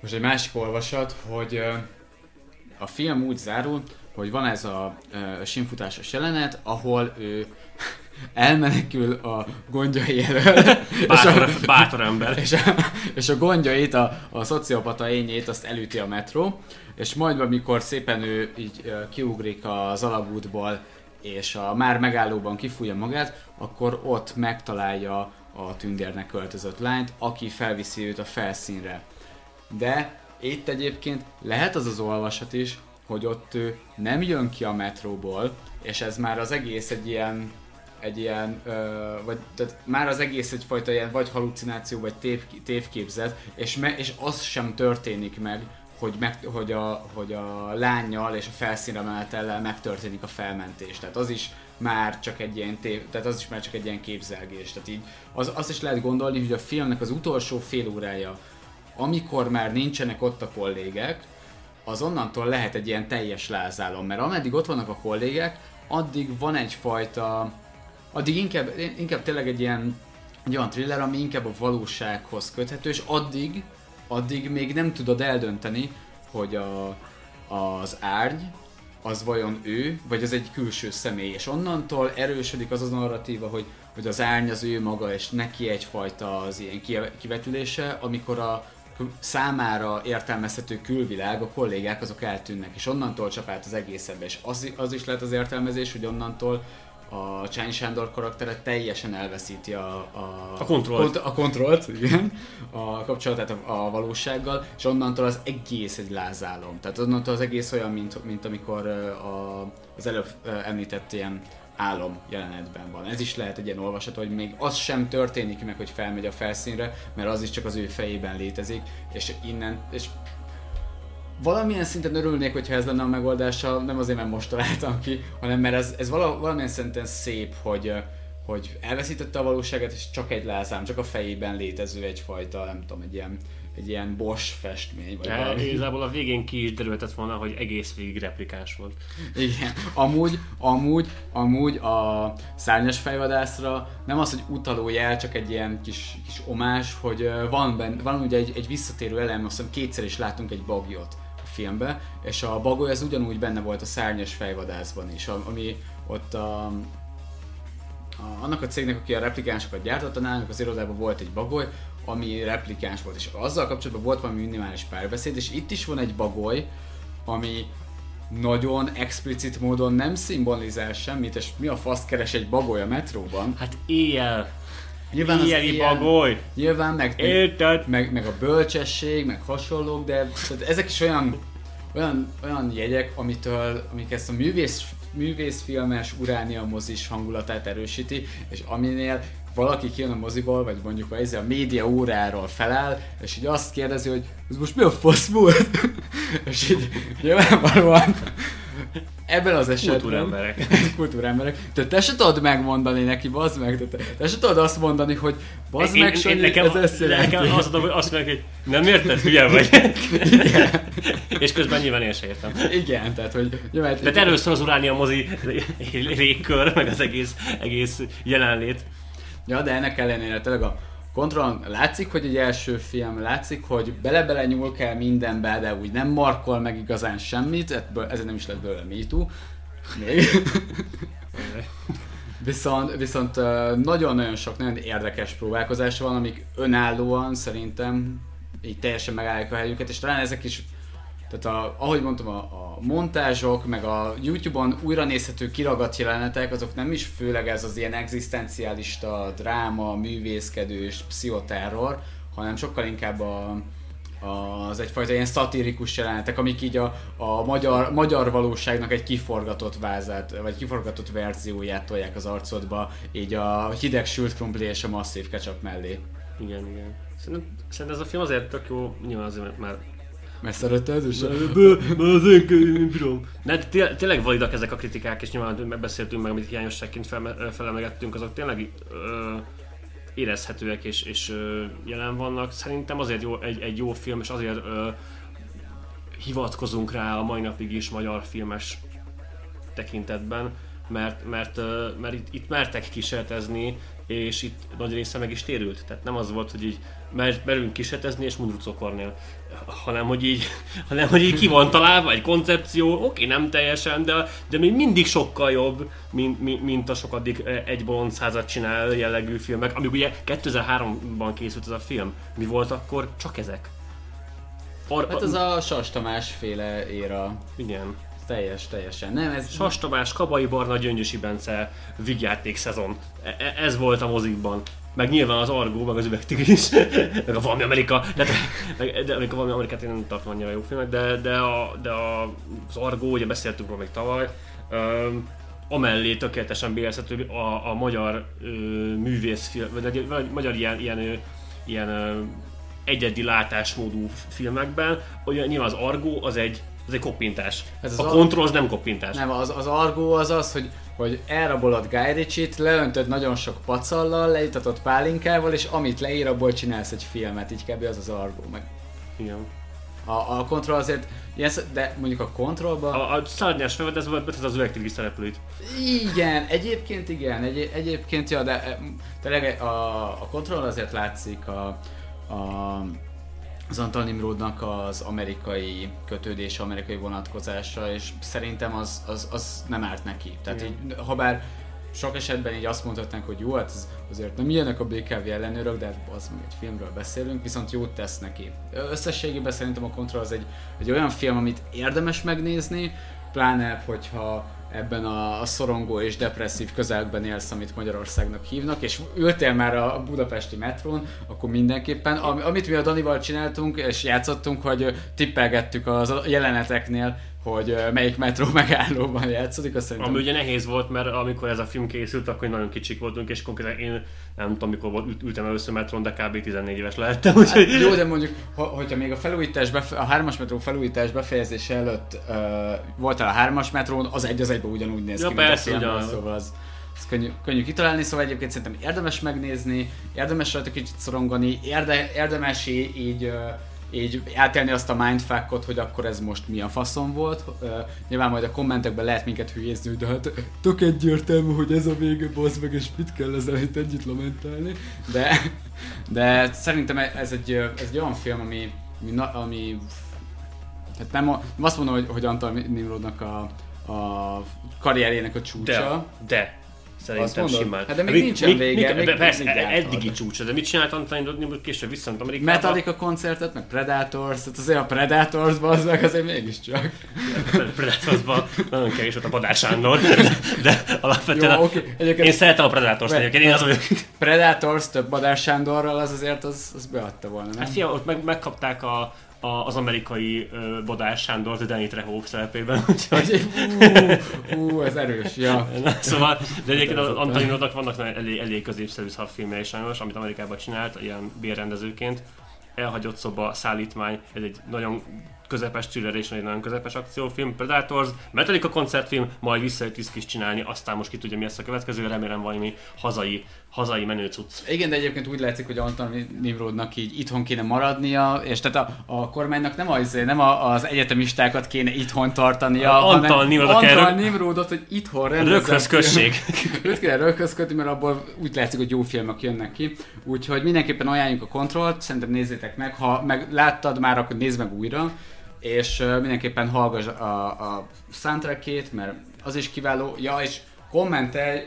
most egy másik olvasat, hogy a film úgy zárul, hogy van ez a ö, simfutásos jelenet, ahol ő elmenekül a gondjai elől. Bátor, bátor ember. és, a, és a gondjait, a, a szociopata ényét azt elüti a metró, és majd amikor szépen ő így kiugrik az alagútból, és a már megállóban kifújja magát, akkor ott megtalálja a tündérnek költözött lányt, aki felviszi őt a felszínre. De itt egyébként lehet az az olvasat is, hogy ott ő nem jön ki a metróból, és ez már az egész egy ilyen egy ilyen, ö, vagy tehát már az egész egyfajta ilyen vagy halucináció, vagy tév, tévképzet, és, me, és az sem történik meg, hogy, meg, hogy, a, hogy a lányjal és a felszínre menetellel megtörténik a felmentés. Tehát az is már csak egy ilyen tév, tehát az is már csak egy ilyen képzelgés. Tehát így az, azt is lehet gondolni, hogy a filmnek az utolsó fél órája, amikor már nincsenek ott a kollégek, az onnantól lehet egy ilyen teljes lázálom, mert ameddig ott vannak a kollégek, addig van egyfajta, addig inkább, inkább tényleg egy ilyen egy olyan thriller, ami inkább a valósághoz köthető, és addig, addig még nem tudod eldönteni, hogy a, az árny, az vajon ő, vagy az egy külső személy, és onnantól erősödik az az narratíva, hogy, hogy az árny az ő maga, és neki egyfajta az ilyen ki- kivetülése, amikor a számára értelmezhető külvilág, a kollégák azok eltűnnek, és onnantól csap az egészebe, és az, az is lehet az értelmezés, hogy onnantól a Csányi Sándor karaktere teljesen elveszíti a, a, A kontrollt. kont- a kontrollt, igen, a kapcsolatát a, a valósággal, és onnantól az egész egy lázálom. Tehát onnantól az egész olyan, mint, mint amikor a, az előbb említett ilyen álom jelenetben van. Ez is lehet egy ilyen olvasat, hogy még az sem történik meg, hogy felmegy a felszínre, mert az is csak az ő fejében létezik, és innen, és valamilyen szinten örülnék, hogyha ez lenne a megoldása, nem azért, mert most találtam ki, hanem mert ez, ez vala, valamilyen szinten szép, hogy, hogy elveszítette a valóságát, és csak egy lázám, csak a fejében létező egyfajta, nem tudom, egy ilyen, egy ilyen Bosch festmény, vagy valami. igazából a végén ki is derültett volna, hogy egész végig replikás volt. Igen. Amúgy, amúgy, amúgy a szárnyas fejvadászra nem az, hogy utaló jel, csak egy ilyen kis, kis omás, hogy van, ben, van ugye egy, egy visszatérő elem, azt hiszem kétszer is látunk egy bagyot filmbe, és a bagoly az ugyanúgy benne volt a szárnyas fejvadászban is, ami ott a, a, annak a cégnek, aki a replikánsokat gyártotta, nálunk az irodában volt egy bagoly, ami replikáns volt, és azzal kapcsolatban volt valami minimális párbeszéd, és itt is van egy bagoly, ami nagyon explicit módon nem szimbolizál semmit, és mi a fasz keres egy bagoly a metróban. Hát éjjel Nyilván az Ilyen bagoly! Nyilván meg, meg, meg, meg a bölcsesség, meg hasonlók, de tehát ezek is olyan, olyan, olyan jegyek, amitől, amik ezt a művész, művészfilmes uránia mozis hangulatát erősíti, és aminél valaki kijön a moziból, vagy mondjuk a, izé a média óráról feláll, és így azt kérdezi, hogy ez most mi a fasz volt? és így nyilvánvalóan ebben az esetben... Kultúremberek. Kultúremberek. Tehát te se tudod megmondani neki, bazd meg, te, te, se tudod azt mondani, hogy bazd meg, Sanyi, nekem, ez ezt nekem azt mondom, hogy azt mondják, hogy nem érted, hülye vagy. és közben nyilván én sem értem. Igen, tehát hogy... Jó, hát, Tehát először az uránia mozi régkör, meg az egész, egész jelenlét. Ja, de ennek ellenére tényleg a kontrollon látszik, hogy egy első film, látszik, hogy bele-bele nyúl kell mindenbe, de úgy nem markol meg igazán semmit, ebből, ezért nem is lett belőle MeToo. Még. Viszont, viszont nagyon-nagyon sok nagyon érdekes próbálkozás van, amik önállóan szerintem így teljesen megállják a helyüket, és talán ezek is tehát a, ahogy mondtam, a, a montázsok, meg a YouTube-on újra nézhető kiragadt jelenetek, azok nem is főleg ez az ilyen egzisztencialista dráma, művészkedős, pszichoterror, hanem sokkal inkább a, az egyfajta ilyen szatirikus jelenetek, amik így a, a magyar, magyar valóságnak egy kiforgatott vázát, vagy kiforgatott verzióját tolják az arcodba, így a hideg sült krumpli és a masszív ketchup mellé. Igen, igen. Szerintem, szerintem ez a film azért tök jó, nyilván azért, mert már Mert szereted, és az én bírom. De té- tényleg validak ezek a kritikák, és nyilván megbeszéltünk meg, amit hiányosságként fel- felemegettünk, azok tényleg ö, érezhetőek és, és ö, jelen vannak. Szerintem azért jó, egy, egy jó film, és azért ö, hivatkozunk rá a mai napig is magyar filmes tekintetben, mert, mert, mert itt, itt mertek kísérletezni, és itt nagy része meg is térült. Tehát nem az volt, hogy így mer- merünk kísérletezni és mundrucokornél, hanem hogy így, hanem hogy így ki van találva egy koncepció, oké, nem teljesen, de, de még mindig sokkal jobb, mint, mint, mint a sokadik eh, egy bolond százat csinál jellegű filmek, amik ugye 2003-ban készült ez a film. Mi volt akkor? Csak ezek. Ar- Hát ez a Sas Tamás féle éra. Igen. Teljes, teljesen. Nem, ez... Sas Tamás, Kabai Barna, Gyöngyösi Bence vígjáték szezon. E- e- ez volt a mozikban. Meg nyilván az Argo, meg az Üvegtigris, meg a Valami Amerika, de, de még a Valami Amerikát én nem tartom annyira jó filmek, de, de, a, de a, az Argo, ugye beszéltünk róla még tavaly, um, amellé tökéletesen bélezhető a, a magyar ö, művészfilm, vagy, vagy magyar ilyen, ilyen, ilyen ö, egyedi látásmódú filmekben, ugye nyilván az Argo az egy, az egy koppintás. Ez a Control az nem koppintás. Nem, az, az argó az az, hogy, hogy elrabolod Guy Ritchie-t, leöntöd nagyon sok pacallal, leítatott pálinkával, és amit leír, abból csinálsz egy filmet, így kb. az az argó. Meg Igen. a, a kontroll azért, sz- de mondjuk a kontrollban... A, a szárnyás felvedez volt, ez az üvegtigris szereplőit. Igen, egyébként igen, egy, egyébként ja, de tényleg a, a kontroll azért látszik a, a az Antal Nimrodnak az amerikai kötődés, amerikai vonatkozása, és szerintem az, az, az nem árt neki. Tehát így, ha bár sok esetben így azt mondhatnánk, hogy jó, hát ez azért nem ilyenek a BKV ellenőrök, de az meg egy filmről beszélünk, viszont jót tesz neki. Összességében szerintem a Control az egy, egy olyan film, amit érdemes megnézni, pláne, hogyha ebben a, szorongó és depresszív közelben élsz, amit Magyarországnak hívnak, és ültél már a budapesti metrón, akkor mindenképpen, am, amit mi a Danival csináltunk, és játszottunk, hogy tippelgettük a jeleneteknél, hogy melyik metró megállóban játszódik, azt szerintem... Ami ugye nehéz volt, mert amikor ez a film készült, akkor nagyon kicsik voltunk, és konkrétan én nem tudom, mikor volt, ült- ültem először metron, de kb. 14 éves lehettem, úgyhogy... Hát, jó, de mondjuk, ha, hogyha még a felújítás, befe- a hármas metró felújítás befejezése előtt uh, voltál a hármas metrón, az egy az egyben ugyanúgy néz Ja, ki, persze, mint ugyanaz. szóval az, az könnyű, könnyű kitalálni, szóval egyébként szerintem érdemes megnézni, érdemes rajta kicsit szorongani, érde, érdemes így, uh, így átélni azt a mindfuckot, hogy akkor ez most mi a faszom volt. Uh, nyilván majd a kommentekben lehet minket hülyézni, de hát tök egyértelmű, hogy ez a vége, bazd meg, és mit kell ezzel itt együtt lamentálni. De, de szerintem ez egy, ez egy olyan film, ami, ami, ami hát nem, nem azt mondom, hogy, hogy Antal Nimrodnak a, a karrierjének a csúcsa. De, de Szerintem simán. Hát de még nincsen vége, még- persze, még jártad. eddigi csúcs, de mit csinált Antoni Dodni, később visszament Amerikába. Metallica koncertet, meg Predators, tehát azért a Predators az meg azért mégiscsak. Predatorsban nagyon kevés volt a Badár Sándor, de, de alapvetően Jó, oké. Egyébként- én szeretem a Predators Ve- egyébként, én az vagyok. Predators több Badár Sándorral, az azért az, az beadta volna, nem? Hát fia, ott meg, megkapták a, a, az amerikai uh, Bodár Sándor, de Danny Trejo szerepében, úgyhogy Hú, hú, ez erős, ja. Na, szóval, de egyébként az Antoninónak vannak elég, elég középszerű szarfilmjei sajnos, amit Amerikában csinált, ilyen bérrendezőként. Elhagyott szoba, szállítmány, ez egy nagyon közepes thriller és egy nagyon közepes akciófilm, Predators, Metallica koncertfilm, majd visszajött is csinálni, aztán most ki tudja mi lesz a következő, remélem valami hazai, hazai menő cucc. Igen, de egyébként úgy látszik, hogy Anton Nimrodnak így itthon kéne maradnia, és tehát a, a kormánynak nem az, nem a, az egyetemistákat kéne itthon tartania, Antal hanem Nimrodot kell Antal rög- Nimrodot, hogy itthon Röghöz kösség. Őt kéne röghöz kötni, mert abból úgy látszik, hogy jó filmek jönnek ki. Úgyhogy mindenképpen ajánljuk a kontrollt, szerintem nézzétek meg, ha meg láttad már, akkor nézd meg újra, és mindenképpen hallgass a, a soundtrackét, mert az is kiváló. Ja, és kommentelj,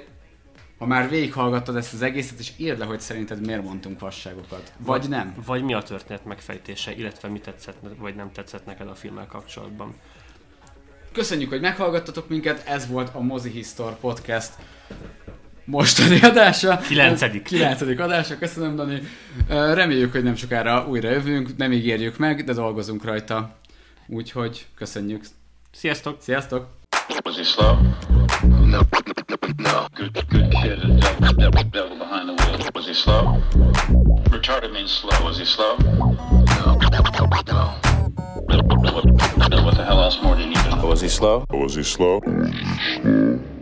ha már végighallgattad ezt az egészet, és írd le, hogy szerinted miért mondtunk fasságokat. Vagy nem. Vagy mi a történet megfejtése, illetve mi tetszett, vagy nem tetszett neked a filmmel kapcsolatban. Köszönjük, hogy meghallgattatok minket, ez volt a Mozi Histor Podcast mostani adása. Kilencedik. Kilencedik adása, köszönöm Dani. Reméljük, hogy nem sokára újra jövünk, nem ígérjük meg, de dolgozunk rajta. Úgyhogy köszönjük. Sziasztok! Sziasztok! Was he slow? No, no. Good, good kid, a devil, devil, devil behind the wheel. Was he slow? Retarded means slow. Was he slow? No, no. What, what the hell else more do you need to know? Was he slow? Was he slow?